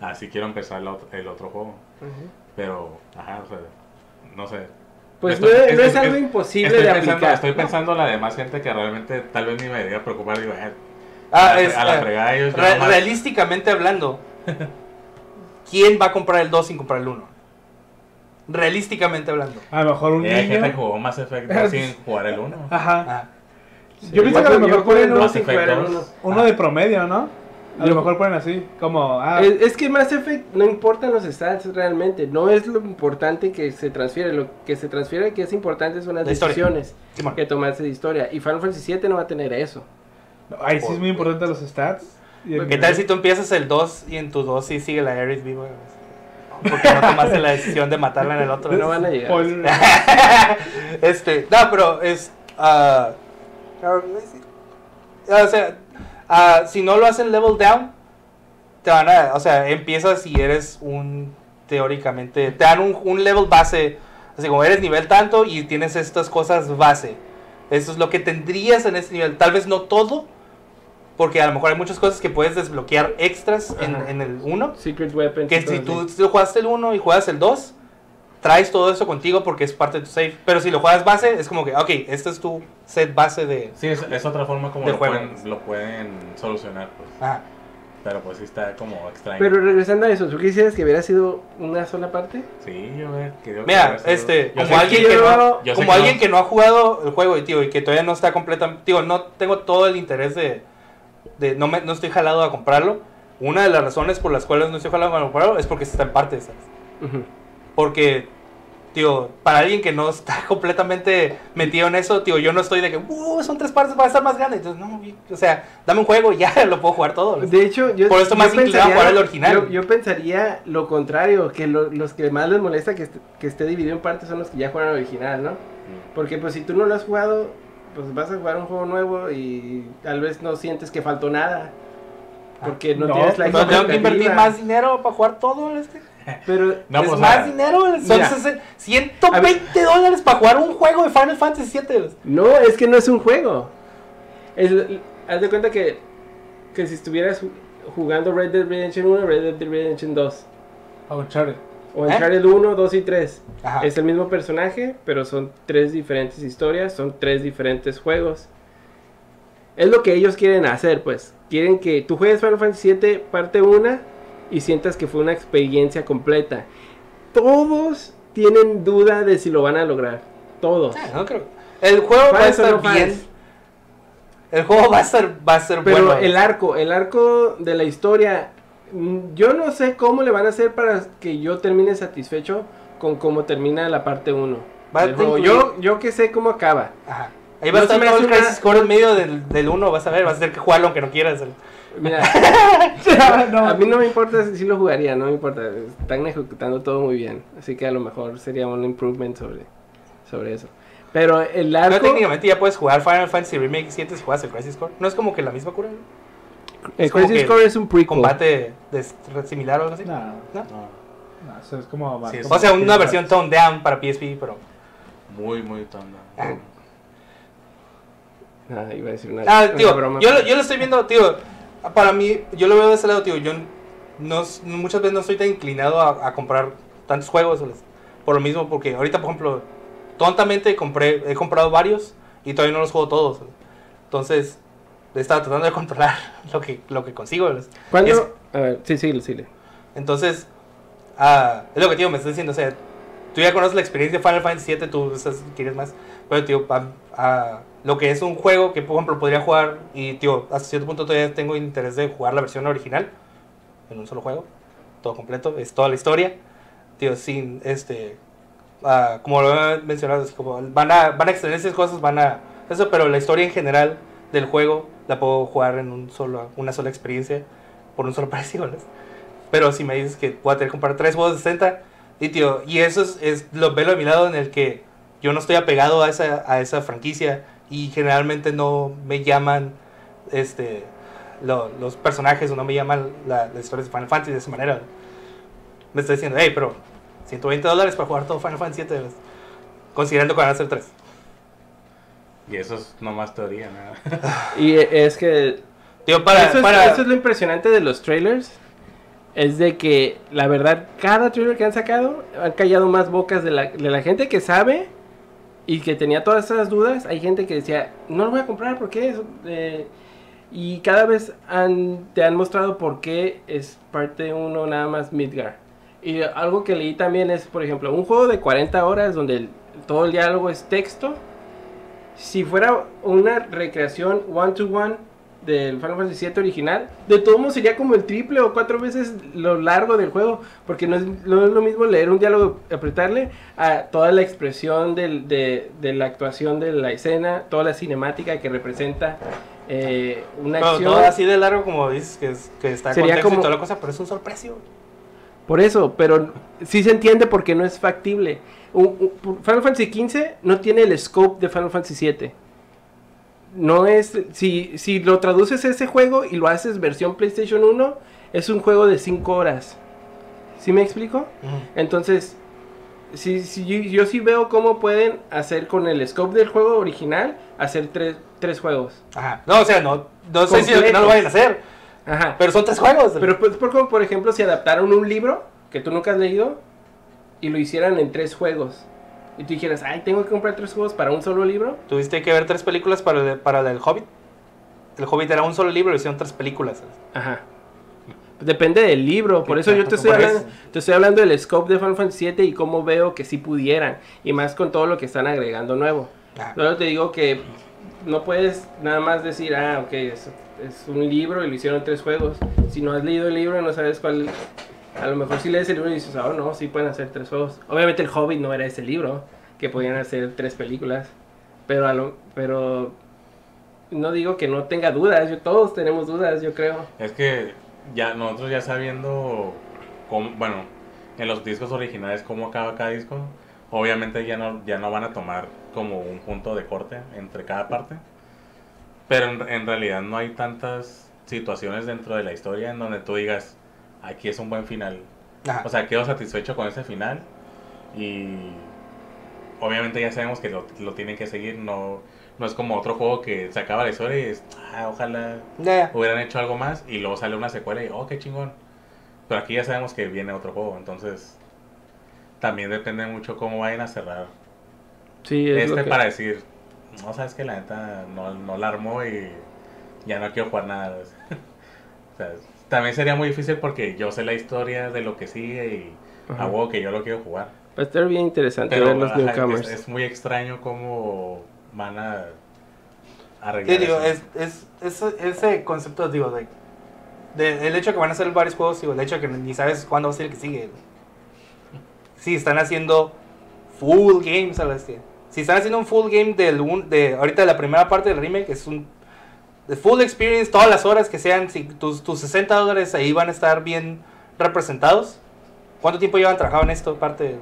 así quiero empezar el otro, el otro juego. Pero, ajá, o sea, no sé.
Pues
Estoy-
no, es- no
es-
es algo
es-
imposible
Estoy
de
pensando,
aplicar.
estoy pensando la demás gente que realmente tal vez ni me debería preocupar. Digo, eh,
Ah,
a,
es,
a la
eh,
fregada ellos.
Re- realísticamente hablando, ¿quién va a comprar el 2 sin comprar el 1? Realísticamente hablando.
A lo mejor un
Eh, hay gente que
niño.
jugó Mass Effect 2 sin jugar el 1.
Ajá.
Ah,
Yo pienso que a lo mejor
dos
uno,
sin jugar el uno
de promedio, ¿no? A lo mejor ponen así, como, ah,
Es, es que Mass Effect no importan los stats realmente, no es lo importante que se transfiere, lo que se transfiere que es importante son las
La
decisiones que tomarse de historia. Y Final Fantasy 7 no va a tener eso.
ahí sí es muy importante los stats.
¿Qué
nivel.
tal si tú empiezas el 2 y en tu 2 sí sigue la Aerith viva? porque no tomaste la decisión de matarla en el otro.
No van a llegar.
Spoiler.
este, no, pero es. ah, o sea, ah, si no lo hacen level down, te van a. O sea, empiezas y eres un. Teóricamente, te dan un, un level base. Así como eres nivel tanto y tienes estas cosas base. Eso es lo que tendrías en ese nivel. Tal vez no todo, porque a lo mejor hay muchas cosas que puedes desbloquear extras en, en el 1.
Secret Weapons.
Que si tú, tú jugaste el 1 y juegas el 2, traes todo eso contigo porque es parte de tu save. Pero si lo juegas base, es como que, ok, este es tu set base de...
Sí, es, es otra forma como
De
lo
juego.
pueden, lo pueden solucionar, pues.
Ajá.
Pero pues sí está como extraño.
Pero regresando a eso, ¿tú quisieras que hubiera sido una sola parte?
Sí, yo creo que...
Mira, este,
yo
como alguien
que
que no, como
que
alguien
no-
que no ha jugado el juego y tío y que todavía no está completamente, tío, no tengo todo el interés de, de no me, no estoy jalado a comprarlo. Una de las razones por las cuales no estoy jalado a comprarlo es porque está en partes, ¿sabes?
Ujú.
Porque, tío, para alguien que no está completamente metido en eso, tío, yo no estoy de que, uh, son tres partes, va a estar más grande. Entonces, no, o sea, dame un juego y ya lo puedo jugar todo. ¿no?
De hecho, yo,
Por esto más inclinado a
pensaría-
jugar el original.
Yo, yo pensaría lo contrario, que lo- los que más les molesta que, est- que esté dividido en partes son los que ya juegan el original, ¿no?
Mm.
Porque pues si tú no lo has jugado, pues vas a jugar un juego nuevo y tal vez no sientes que faltó nada. Porque no,
No,
tienes la
Pero tengo que invertir más dinero para jugar todo. Este.
Pero
No,
es
pues,
más dinero. Son
mira.
sesen- 120 dólares para jugar un juego de Final Fantasy VII.
no, es que no es un juego. Es, haz de cuenta que, que si estuvieras ju- jugando Red Dead Redemption 1, Red Dead Redemption 2.
A Uncharted.
O
¿Eh?
Uncharted 1, 2 y 3.
Ajá.
Es el mismo personaje, pero son tres diferentes historias, son tres diferentes juegos. Es lo que ellos quieren hacer, pues. Quieren que tú juegues Final Fantasy VII parte 1 y sientas que fue una experiencia completa. Todos tienen duda de si lo van a lograr. Todos.
Ah, no creo. El juego va a estar
no fans.
bien. El juego va a estar, va a ser
Pero
bueno.
el arco, el arco de la historia, mm, yo no sé cómo le van a hacer para que yo termine satisfecho con cómo termina la parte 1.
Va a
del juego.
incluir-
Yo, yo que sé cómo acaba.
Ajá. Ahí va a
No se
estar el Crisis Core en medio del, del uno, vas a ver, vas a tener que jugarlo aunque no quieras.
Mira,
No.
a mí no me importa si lo jugaría, no me importa. Están ejecutando todo muy bien. Así que a lo mejor sería un improvement sobre, sobre eso. Pero el
Pero
arco,
técnicamente ya puedes jugar Final Fantasy Remake 7 si juegas el Crisis Core. No es como que la misma cura, ¿no?
el Crisis Core es un prequel.
Combate de- similar o algo así.
No,
¿No?
No,
no, eso es como más.
Sí,
como
O sea, una versión toned down para PSP, pero...
muy, muy tonda.
Ah.
Ah, iba a decir una,
Ah,
una
tío,
broma,
yo, yo lo estoy viendo, tío. Para mí, yo lo veo de ese lado, tío. Yo no, muchas veces no estoy tan inclinado a, a comprar tantos juegos. o Por lo mismo, porque ahorita, por ejemplo, tontamente compré, he comprado varios y todavía no los juego todos. Entonces, estaba tratando de controlar lo que, lo que consigo.
¿Cuándo?
es-
A ver, sí, sí, sí.
Entonces, ah, es lo que tío me está diciendo. O sea, tú ya conoces la experiencia de Final Fantasy VII, tú estás- quieres más. Pero, tío, ah, lo que es un juego que, por ejemplo, podría jugar. Y, tío, hasta cierto punto todavía tengo interés de jugar la versión original. En un solo juego. Todo completo. Es toda la historia. Tío, sin este. ah, como lo he mencionado, es como van a, van a extender esas cosas, van a. Eso, pero la historia en general del juego la puedo jugar en un solo, una sola experiencia. Por un solo precio, ¿verdad? Pero si me dices que voy a tener que comprar tres juegos de 60, y tío, y eso es, es lo velo de mi lado en el que yo no estoy apegado a esa, a esa franquicia y generalmente no me llaman este lo- los personajes o no me llaman la- las historias de Final Fantasy de esa manera. Me está diciendo, hey, pero 120 dólares para jugar todo Final Fantasy 7, considerando que van a ser tres.
Y eso es nomás teoría, nada.
Y es que
Tío, para,
eso, es,
para,
eso es lo impresionante de los trailers. Es de que, la verdad, cada trailer que han sacado han callado más bocas de la, de la gente que sabe y que tenía todas esas dudas. Hay gente que decía, no lo voy a comprar, ¿por qué? Eso, eh, y cada vez han, te han mostrado por qué es parte uno nada más Midgar. Y algo que leí también es, por ejemplo, un juego de 40 horas donde el- todo el diálogo es texto. Si fuera una recreación one-to-one del Final Fantasy VII original, de todo modo sería como el triple o cuatro veces lo largo del juego, porque no es, no es lo mismo leer un diálogo, apretarle a toda la expresión del- de, de la actuación de la escena, toda la cinemática que representa eh, una acción.
todo así de largo como dices que, es- que está
Sería
contexto y
como-
toda la cosa, pero es un solo precio.
Por eso, pero sí se entiende porque no es factible. Final Fantasy XV no tiene el scope de Final Fantasy VII. No es. Si, si lo traduces a ese juego y lo haces versión PlayStation 1, es un juego de 5 horas. ¿Sí me explico? Entonces, sí, sí, yo, yo sí veo cómo pueden hacer con el scope del juego original, hacer tres, tres juegos.
Ajá. No, o sea, no, no diciendo que no lo vayan a hacer,
Ajá.
pero son tres juegos.
Pero pues, por, por ejemplo, si adaptaron un libro que tú nunca has leído y lo hicieran en tres juegos. Y tú dijeras, ay, tengo que comprar tres juegos para un solo libro.
Tuviste que ver tres películas para el, para el Hobbit. El Hobbit era un solo libro y hicieron tres películas.
Ajá. Depende del libro, por eso yo te estoy, hablando, te estoy hablando del scope de Final Fantasy VII y cómo veo que sí pudieran. Y más con todo lo que están agregando nuevo.
Ah.
Solo te digo que no puedes nada más decir, ah, ok, es, es un libro y lo hicieron tres juegos. Si no has leído el libro no sabes cuál... A lo mejor si lees el libro y dices, ah, no, sí pueden hacer tres juegos. Obviamente el Hobbit no era ese libro, que podían hacer tres películas. Pero, a lo, pero no digo que no tenga dudas, yo, todos tenemos dudas, yo creo.
Es que ya nosotros ya sabiendo cómo, bueno, en los discos originales cómo acaba cada disco, obviamente ya no, ya no van a tomar como un punto de corte entre cada parte. Pero en, en realidad no hay tantas situaciones dentro de la historia en donde tú digas, aquí es un buen final.
Ajá.
O sea, quedo satisfecho con ese final y obviamente ya sabemos que lo, lo tienen que seguir, no, no es como otro juego que se acaba la historia y es, ah, ojalá hubieran hecho algo más y luego sale una secuela y oh, qué chingón. Pero aquí ya sabemos que viene otro juego, entonces también depende mucho cómo vayan a cerrar
Sí, es lo
este
que-
para decir, no sabes que la neta no, no la armó y ya no quiero jugar nada. o sea, también sería muy difícil porque yo sé la historia de lo que sigue y
Ajá.
a huevo que yo lo quiero jugar.
Va a estar bien interesante
Pero
ver los
ajá,
newcomers.
es, es muy extraño cómo van a
Sí,
arreglar
digo,
eso.
es, es, es- ese concepto, digo, de, de- el hecho de que van a hacer varios juegos, digo, el hecho de que ni sabes cuándo va a ser el que sigue. Sí, están haciendo full games a la bestia. Si están haciendo un full game del un- de ahorita de la primera parte del remake, es un de full experience, todas las horas que sean, si tus, tus 60 dólares ahí van a estar bien representados. ¿Cuánto tiempo llevan trabajando en esto? Parte,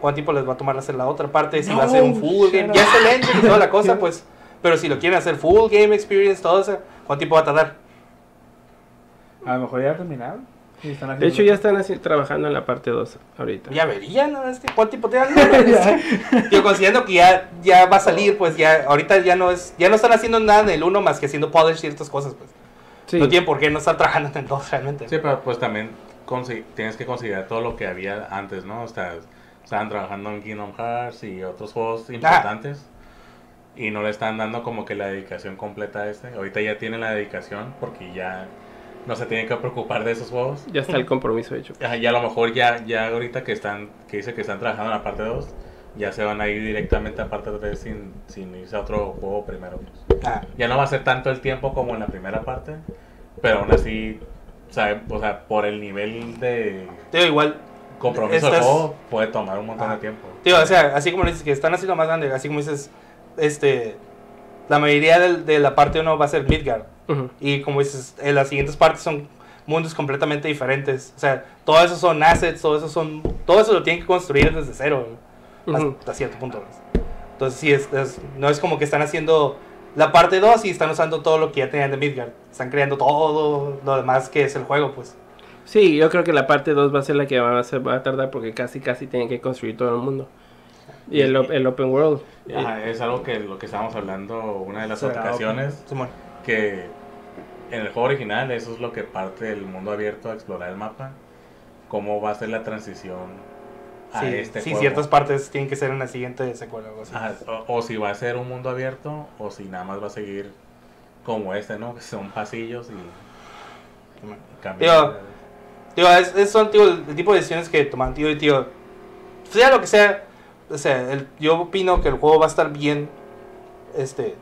¿Cuánto tiempo les va a tomar hacer la otra parte? Si va a ser un full game. Ya es el engine y toda la cosa, pues. Pero si lo quieren hacer full game experience, todo eso, ¿cuánto tiempo va a tardar?
A lo mejor ya terminaron. Y
De hecho, ya están así, trabajando en la parte 2 ahorita.
Ya verían, ¿no? Este, ¿cuánto tiempo te dan? Yo considerando que ya, ya va a salir, pues ya, ahorita ya no es, ya no están haciendo nada en el uno más que haciendo polish ciertas cosas, pues.
Sí.
No tienen por qué no estar trabajando en dos realmente.
Sí, pero pues también consi- tienes que considerar todo lo que había antes, ¿no? O sea, estaban trabajando en Kingdom Hearts y otros juegos importantes. Y no le están dando como que la dedicación completa a este. Ahorita ya tienen la dedicación porque ya no se tienen que preocupar de esos juegos.
Ya está el compromiso hecho.
Y a lo mejor ya, ya ahorita que están, que dice que están trabajando en la parte 2, ya se van a ir directamente a parte 3 sin, sin irse a otro juego primero. pues.
Ah,
Ya no va a ser tanto el tiempo como en la primera parte, pero aún así, sabe- o sea, por el nivel de
digo, igual,
compromiso del
Estás-
juego, puede tomar un montón
Ah.
de tiempo.
digo, o sea, así como dices que están haciendo más grande, así como dices, este, la mayoría del- de la parte 1 va a ser Midgard.
Ujú.
Y como dices, en las siguientes partes son mundos completamente diferentes. O sea, todo eso son assets, todo eso son, todo eso lo tienen que construir desde cero,
Ujú.
hasta cierto punto. pues. Entonces sí, es, es- no es como que están haciendo la parte 2 y están usando todo lo que ya tenían de Midgard. Están creando todo lo demás que es el juego, pues.
Sí, yo creo que la parte 2 va a ser la que va a, ser- va a tardar porque casi casi tienen que construir todo el mundo. Y el, op- el open world.
Ajá, es algo que lo que estábamos hablando una de las ocasiones, que en el juego original eso es lo que parte del mundo abierto a explorar el mapa, cómo va a ser la transición a
Sí,
este
sí,
juego.
ciertas partes tienen que ser en la siguiente secuela o algo así.
Ajá, o, o si va a ser un mundo abierto o si nada más va a seguir como este, ¿no? Que son pasillos y
Simón.
caminos.
Digo, es, es- son tío, el tipo de decisiones que toman, tío, y tío. Sea lo que sea, o sea, el- yo opino que el juego va a estar bien. Este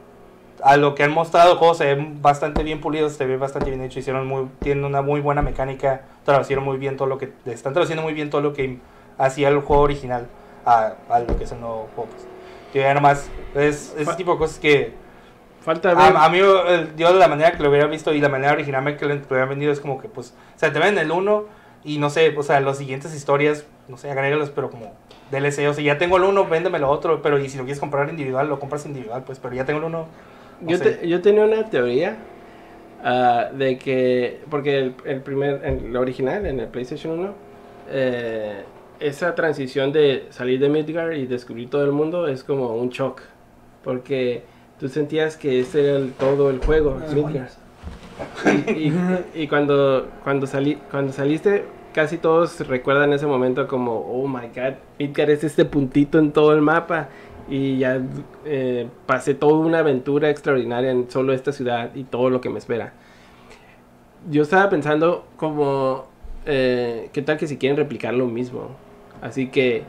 a lo que han mostrado el juego se ve bastante bien pulido, se ve bastante bien hecho, hicieron muy, tienen una muy buena mecánica, traducieron muy bien todo lo que, están traduciendo muy bien todo lo que hacía el juego original a, a lo que es el nuevo juego. Pues. Yo ya nomás, es ese tipo de cosas que
Falta.
A, a, mí, yo de la manera que lo hubiera visto y la manera original que lo, lo hubieran vendido es como que, pues, o sea, te ven el 1 y no sé, o sea, las siguientes historias, no sé, agrégalos, pero como DLC, o sea, ya tengo el 1, véndemelo otro, pero y si lo quieres comprar individual, lo compras individual, pues, pero ya tengo el 1,
yo, te- yo tenía una teoría ah, de que, porque el, el primer, en lo original, en el PlayStation 1, eh, esa transición de salir de Midgar y descubrir todo el mundo es como un shock, porque tú sentías que ese era el- todo el juego, Midgar. Y, y- y cuando, cuando, salí, cuando saliste, casi todos recuerdan ese momento como, oh my god, Midgar es este puntito en todo el mapa. Y ya eh, pasé toda una aventura extraordinaria en solo esta ciudad y todo lo que me espera. Yo estaba pensando como, eh, ¿qué tal que si quieren replicar lo mismo? Así que,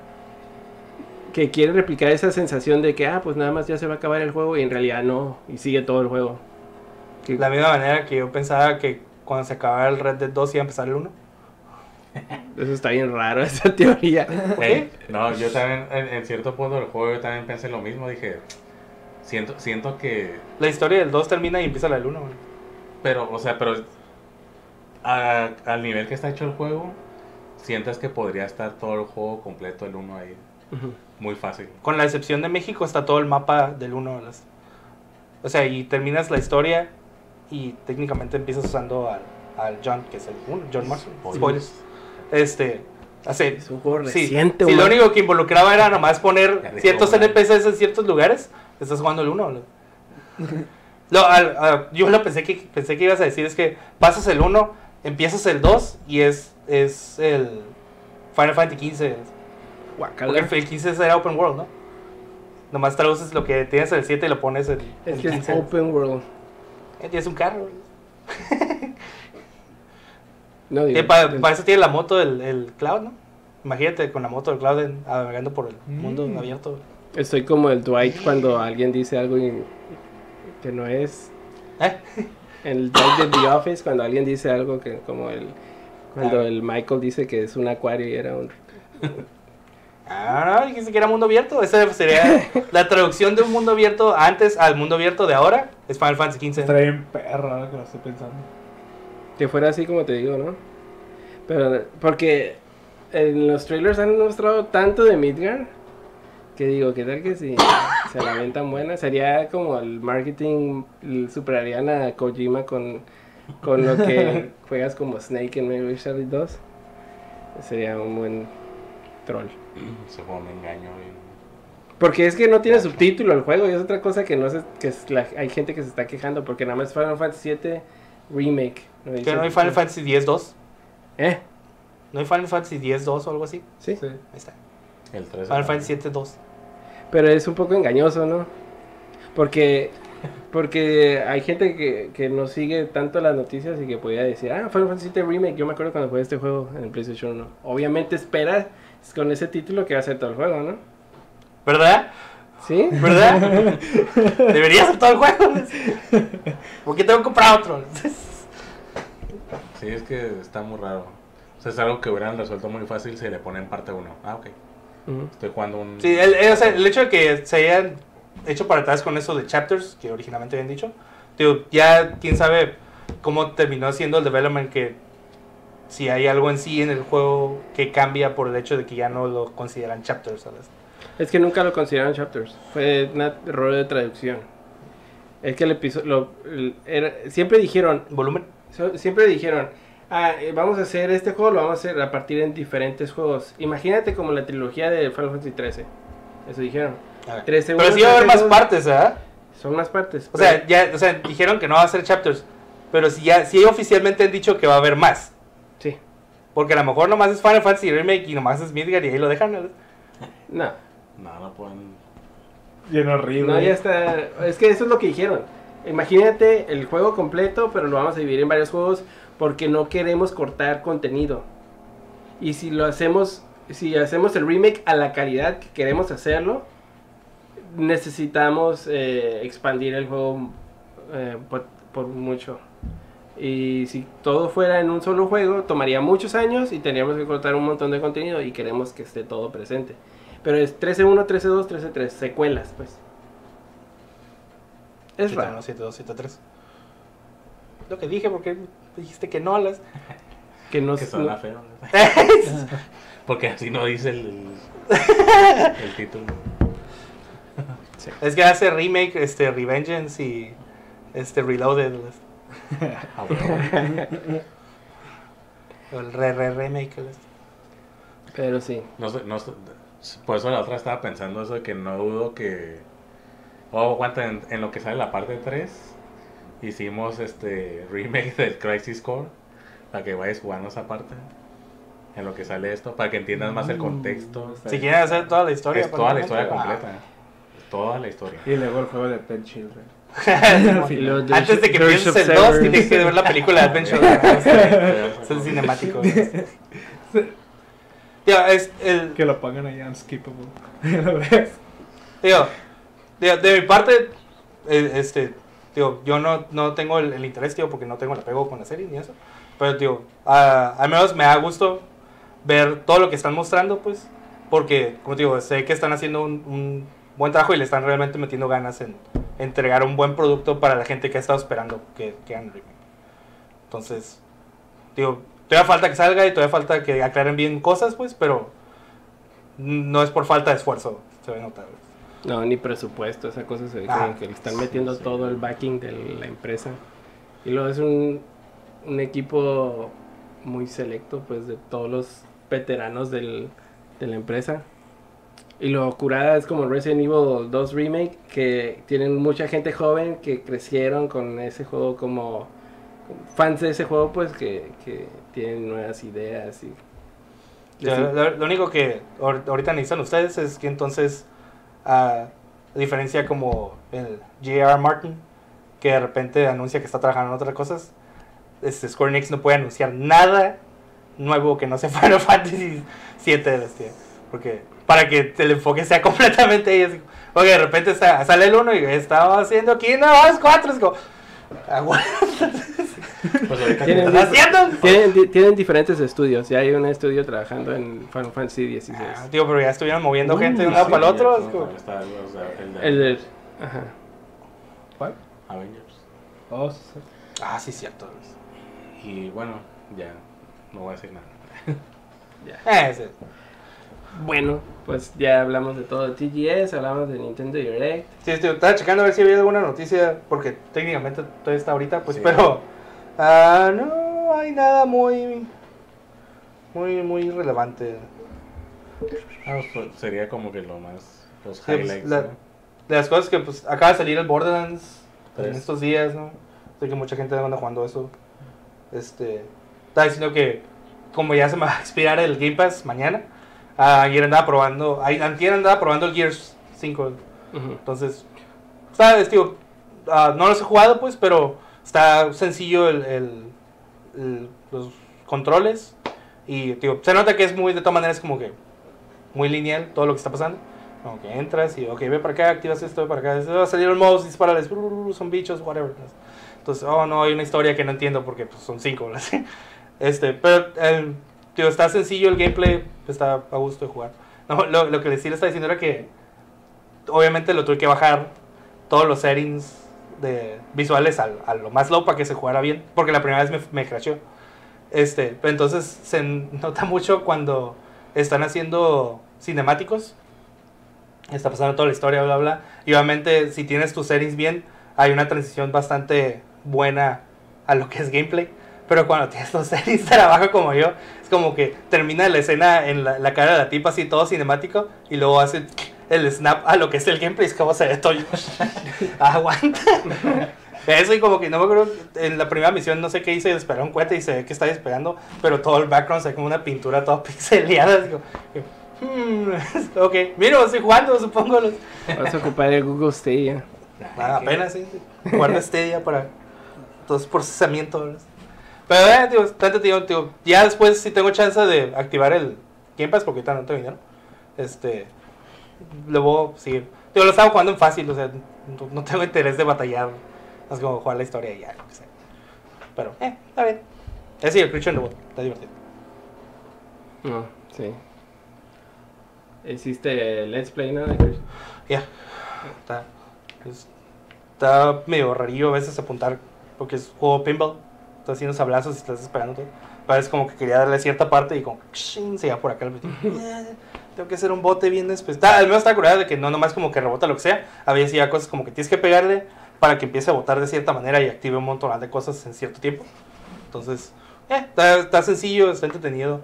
que quieren replicar esa sensación de que, ah, pues nada más ya se va a acabar el juego y en realidad no, y sigue todo el juego.
La misma manera que yo pensaba que cuando se acabara el Red Dead 2 iba a empezar el 1.
Eso está bien raro, esa teoría.
Ey, no, yo también, en, en cierto punto del juego, yo también pensé lo mismo. Dije, siento, siento que.
La historia del 2 termina y empieza la del 1. güey.
Pero, o sea, pero. a- al nivel que está hecho el juego, sientes que podría estar todo el juego completo, el 1 ahí. Muy fácil.
Con la excepción de México está todo el mapa del 1. las- O sea, y terminas la historia y técnicamente empiezas usando al, al John, que es el 1, John Marston. Spoilers. Este, hace...
Es un juego
Sí,
reciente,
si lo
güey.
único que involucraba era nomás poner
Ya dejó,
ciertos
güey.
NPCs en ciertos lugares, estás jugando el 1. Lo, a- yo lo pensé que, pensé que ibas a decir es que pasas el 1, empiezas el 2 y es, es el Final Fantasy XV.
Guacala.
Porque el 15 era open world, ¿no? Nomás traduces lo que tienes el 7 y lo pones el,
Es
el
que es
15.
open world.
Eh, Tienes un carro.
No, digo,
Eh, pa-
el-
para eso tiene la moto el, el Cloud, ¿no? Imagínate con la moto del Cloud en- navegando por el
Mm.
mundo abierto.
Estoy como el Dwight cuando alguien dice algo y- que no es.
¿Eh?
El Dwight de The Office cuando alguien dice algo que como el cuando
Ah.
el Michael dice que es un acuario y era un
Ah, no, dijiste que era mundo abierto. Esa sería la traducción de un mundo abierto antes al mundo abierto de ahora. Es Final Fantasy XV.
Bien perro ahora que lo estoy pensando.
Que fuera así como te digo, ¿no? Pero porque en los trailers han mostrado tanto de Midgar que digo, ¿qué tal que si se la ven tan buena? Sería como el marketing superarían a Kojima con, con lo que juegas como Snake en Metal Gear Solid 2. Sería un buen troll.
Se fue un engaño. bien.
Porque es que no tiene subtítulo el juego y es otra cosa que no sé, que es la- hay gente que se está quejando porque nada más Final Fantasy 7 Remake. No
Que no hay Final. Fantasy X-2.
¿Eh?
¿No hay Final Fantasy X-2 o algo así?
¿Sí?
Sí.
Ahí está.
El 3.
Final Fantasy 7-2.
Pero es un poco engañoso, ¿no? Porque porque hay gente que, que no sigue tanto las noticias y que podría decir, ah, Final Fantasy VII Remake, yo me acuerdo cuando jugué este juego en el PlayStation 1. Obviamente espera con ese título que va a ser todo el juego, ¿no?
¿Verdad?
¿Sí?
¿Verdad? Debería ser todo el juego. ¿Por qué tengo que comprar otro?
Sí, es que está muy raro. O sea, es algo que hubieran resuelto muy fácil si le ponen parte 1. Ah, ok.
Ujú.
Estoy jugando un.
Sí, el, el- o sea, el hecho de que se hayan hecho para atrás con eso de chapters, que originalmente habían dicho, digo, ya quién sabe cómo terminó siendo el development que si hay algo en sí en el juego que cambia por el hecho de que ya no lo consideran chapters, ¿sabes?
Es que nunca lo consideraron chapters. Fue un error de traducción. Es que el episodio... siempre dijeron,
Volumen.
So- siempre dijeron, ah, eh, vamos a hacer este juego, lo vamos a hacer a partir en diferentes juegos. Imagínate como la trilogía de Final Fantasy 13. Eso dijeron.
A ver.
13
Pero sí va a haber más
13
partes, ¿verdad?
Son más partes.
O sea, ya, o sea, dijeron que no va a ser chapters, pero si ya, si oficialmente han dicho que va a haber más.
sí.
Porque a lo mejor nomás es Final Fantasy Remake y nomás es Midgar y ahí lo dejan. ¿no?
No,
No, pueden.
Bien horrible.
no, ya está. Es que eso es lo que dijeron. Imagínate el juego completo, pero lo vamos a dividir en varios juegos porque no queremos cortar contenido. Y si lo hacemos, si hacemos el remake a la calidad que queremos hacerlo, necesitamos eh, expandir el juego eh, por, por mucho. Y si todo fuera en un solo juego, tomaría muchos años y tendríamos que cortar un montón de contenido y queremos que esté todo presente. Pero es 13.1, 13.2, 13.3, secuelas, pues. Es raro.
7, 2, 7, 3. Lo que dije, porque dijiste que no a las.
Que no
Que suena
no-
feo. Porque así no dice el, el, el título.
Es que hace remake, este, Revengeance y este, Reloaded.
Ah,
El re, re, remake.
Pero sí.
No sé, no sé, por eso la otra estaba pensando eso de que no dudo que... Oh, aguanta, en, en lo que sale la parte 3, hicimos este remake del Crisis Core, para que vayas jugando esa parte, en lo que sale esto, para que entiendas más el contexto.
Si quieren hacer toda la historia.
Es toda la historia completa. Toda la historia.
Y luego el juego de Pen Children.
Antes de que pienses el 2,
Cerberus.
tienes que ver la película de Adventure. es el cinemático. Tío, es el,
Que lo pongan ahí unskippable. ¿Lo ves?
Digo, de, mi parte, eh, este, digo, yo no, no tengo el, el interés, tío, porque no tengo el apego con la serie ni eso. Pero, tío, a- al menos me da gusto ver todo lo que están mostrando, pues. Porque, como te digo, sé que están haciendo un, un buen trabajo y le están realmente metiendo ganas en entregar un buen producto para la gente que ha estado esperando que, que hagan remake. Entonces, digo, todavía falta que salga y todavía falta que aclaren bien cosas, pues, pero no es por falta de esfuerzo, se ve notar.
No, ni presupuesto, esa cosa se ve
Ah,
como que le están metiendo
sí.
todo el backing de la empresa. Y luego es un, un equipo muy selecto, pues, de todos los veteranos del, de la empresa. Y lo curada es como Resident Evil 2 Remake, que tienen mucha gente joven que crecieron con ese juego como fans de ese juego, pues, que, que tienen nuevas ideas y...
Ya, lo, lo único que ahor- ahorita necesitan ustedes es que entonces, a diferencia como el J.R. Martin, que de repente anuncia que está trabajando en otras cosas, este, Square Enix no puede anunciar nada nuevo que no sea Final Fantasy 7 de este, porque para que el enfoque sea completamente ahí, porque de repente está- sale el uno y estamos haciendo aquí no más cuatro, es como, "Aguanta,
Pues
Tienen-. Tienen, tienen diferentes estudios, ya hay un estudio trabajando en Final Fantasy XVI.
Ah, Tío, pero ya estuvieron moviendo
Uh,
gente de un lado
sí,
para el otro.
El, o sea, el de
El de- Ajá.
¿Cuál?
Avengers.
Oh, sí.
Ah, sí, cierto.
Y bueno, ya no voy a decir nada.
Eh, sí.
Bueno, pues ya hablamos de todo de TGS, hablamos de Nintendo Direct.
Sí, estoy- estaba checando a ver si había alguna noticia, porque técnicamente todavía está ahorita, pues,
Sí.
pero ah, no hay nada muy, muy, muy relevante.
Ah, pues, sería como que lo más. Los
Sí, pues,
highlights.
la-
¿no?
De las cosas que, pues, acaba de salir el Borderlands en estos días, ¿no? Sé que mucha gente anda jugando eso. Este, estaba diciendo que, como ya se me va a expirar el Game Pass mañana, ayer andaba probando, antier andaba probando el Gears 5,
Ujú.
Entonces, ¿sabes, tío? Ah, no los he jugado, pues, pero está sencillo el, el- el- los controles. Y, tío, se nota que es muy, de todas maneras, como que muy lineal todo lo que está pasando. Como que entras y, ok, ve para acá, activas esto, ve para acá. Va a salir el mouse, disparales, son bichos, whatever. Entonces, oh, no, hay una historia que no entiendo porque pues, son cinco, ¿verdad? Este, pero, el, tío, está sencillo el gameplay, está a gusto de jugar. No, lo, lo que sí le está diciendo era que obviamente lo tuve que bajar todos los settings de visuales al- a, lo más low para que se jugara bien, porque la primera vez me, me crasheó. Este, entonces se nota mucho cuando están haciendo cinemáticos. Está pasando toda la historia, bla, bla. Y obviamente, si tienes tus settings bien, hay una transición bastante buena a lo que es gameplay. Pero cuando tienes los settings tan abajo como yo, es como que termina la escena en la, la cara de la tipa así todo cinemático y luego hace el snap a lo que es el gameplay. Es como se ve todo. Aguanta. Eso y como que no me acuerdo, en la primera misión no sé qué hice, despegar un cohete y se ve que está despegando, pero todo el background se ve como una pintura toda pixeleada. Digo, hmm, ok, mira, estoy jugando, supongo. Los...
Vas a ocupar el Google Stadia.
Nada, apenas, sí. Guarda Stadia para todo procesamiento. ¿verdad? Pero, eh, digo, tanto, tío, tío, ya después si tengo chance de activar el Game Pass, porque ahorita no tengo dinero, este, lo voy a seguir. Digo, lo estaba jugando en fácil, o sea, no, no tengo interés de batallar, es como jugar la historia y ya, lo que sea. Pero, eh, está bien. Es sí, el the World, está divertido.
No, sí. Hiciste Let's Play, ¿no? De?
Ya, está, es- está medio rarillo a veces apuntar, porque es juego pinball. Estás haciendo sablazos y estás esperando todo. Parece como que quería darle cierta parte y como que se iba por acá. Eh, Tengo que hacer un bote bien después. Al menos estaba curada de que no nomás como que rebota lo que sea. A veces ya cosas como que tienes que pegarle para que empiece a botar de cierta manera y active un montón de cosas en cierto tiempo. Entonces, eh, está, está sencillo, está entretenido.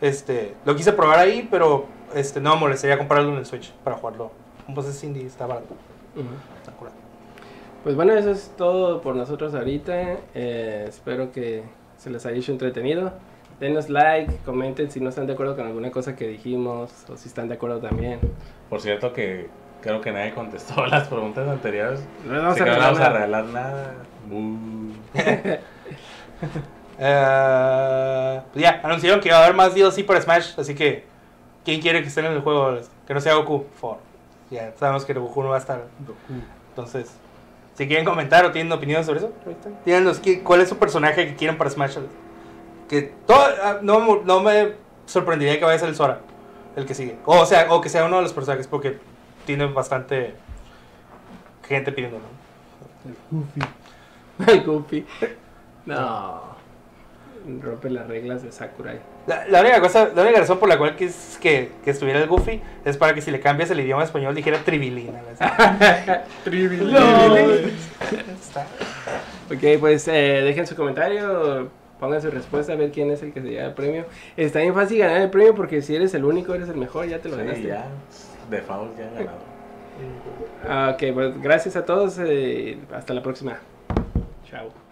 Este, lo quise probar ahí, pero este, no me molestaría comprarlo en el Switch para jugarlo. Pues es indie, está barato.
Ujú.
Está curado.
Pues bueno, eso es todo por nosotros ahorita. Eh, espero que se les haya hecho entretenido. Denos like, comenten si no están de acuerdo con alguna cosa que dijimos o si están de acuerdo también.
Por cierto que creo que nadie contestó las preguntas anteriores.
No vamos
Así
a
que no
regalar
vamos a
nada.
regalar nada. Uh.
Eh, pues ya, anunciaron que iba a haber más DLC para Smash, así que ¿quién quiere que esté en el juego? Que no sea Goku, por favor. Ya sabemos que Goku no va a estar. Entonces, si quieren comentar o tienen opiniones sobre eso, díganos cuál es su personaje que quieren para Smash. Que todo, ah, no, no me sorprendería que vaya a ser el Sora, el que sigue. O, sea, o que sea uno de los personajes, porque tiene bastante gente pidiéndolo.
Ay, Goofy. No. Rompe las reglas de Sakurai.
La, la única cosa, la única razón por la cual quis que, que estuviera el Goofy es para que si le cambias el idioma español dijera tribilina. Está.
Ok, pues eh, dejen su comentario, pongan su respuesta a ver quién es el que se lleva el premio. Está bien fácil ganar el premio porque si eres el único, eres el mejor, ya te lo
Sí,
ganaste.
ya. Default ya ganado.
Ah, ok, pues gracias a todos. eh, hasta la próxima. Chao.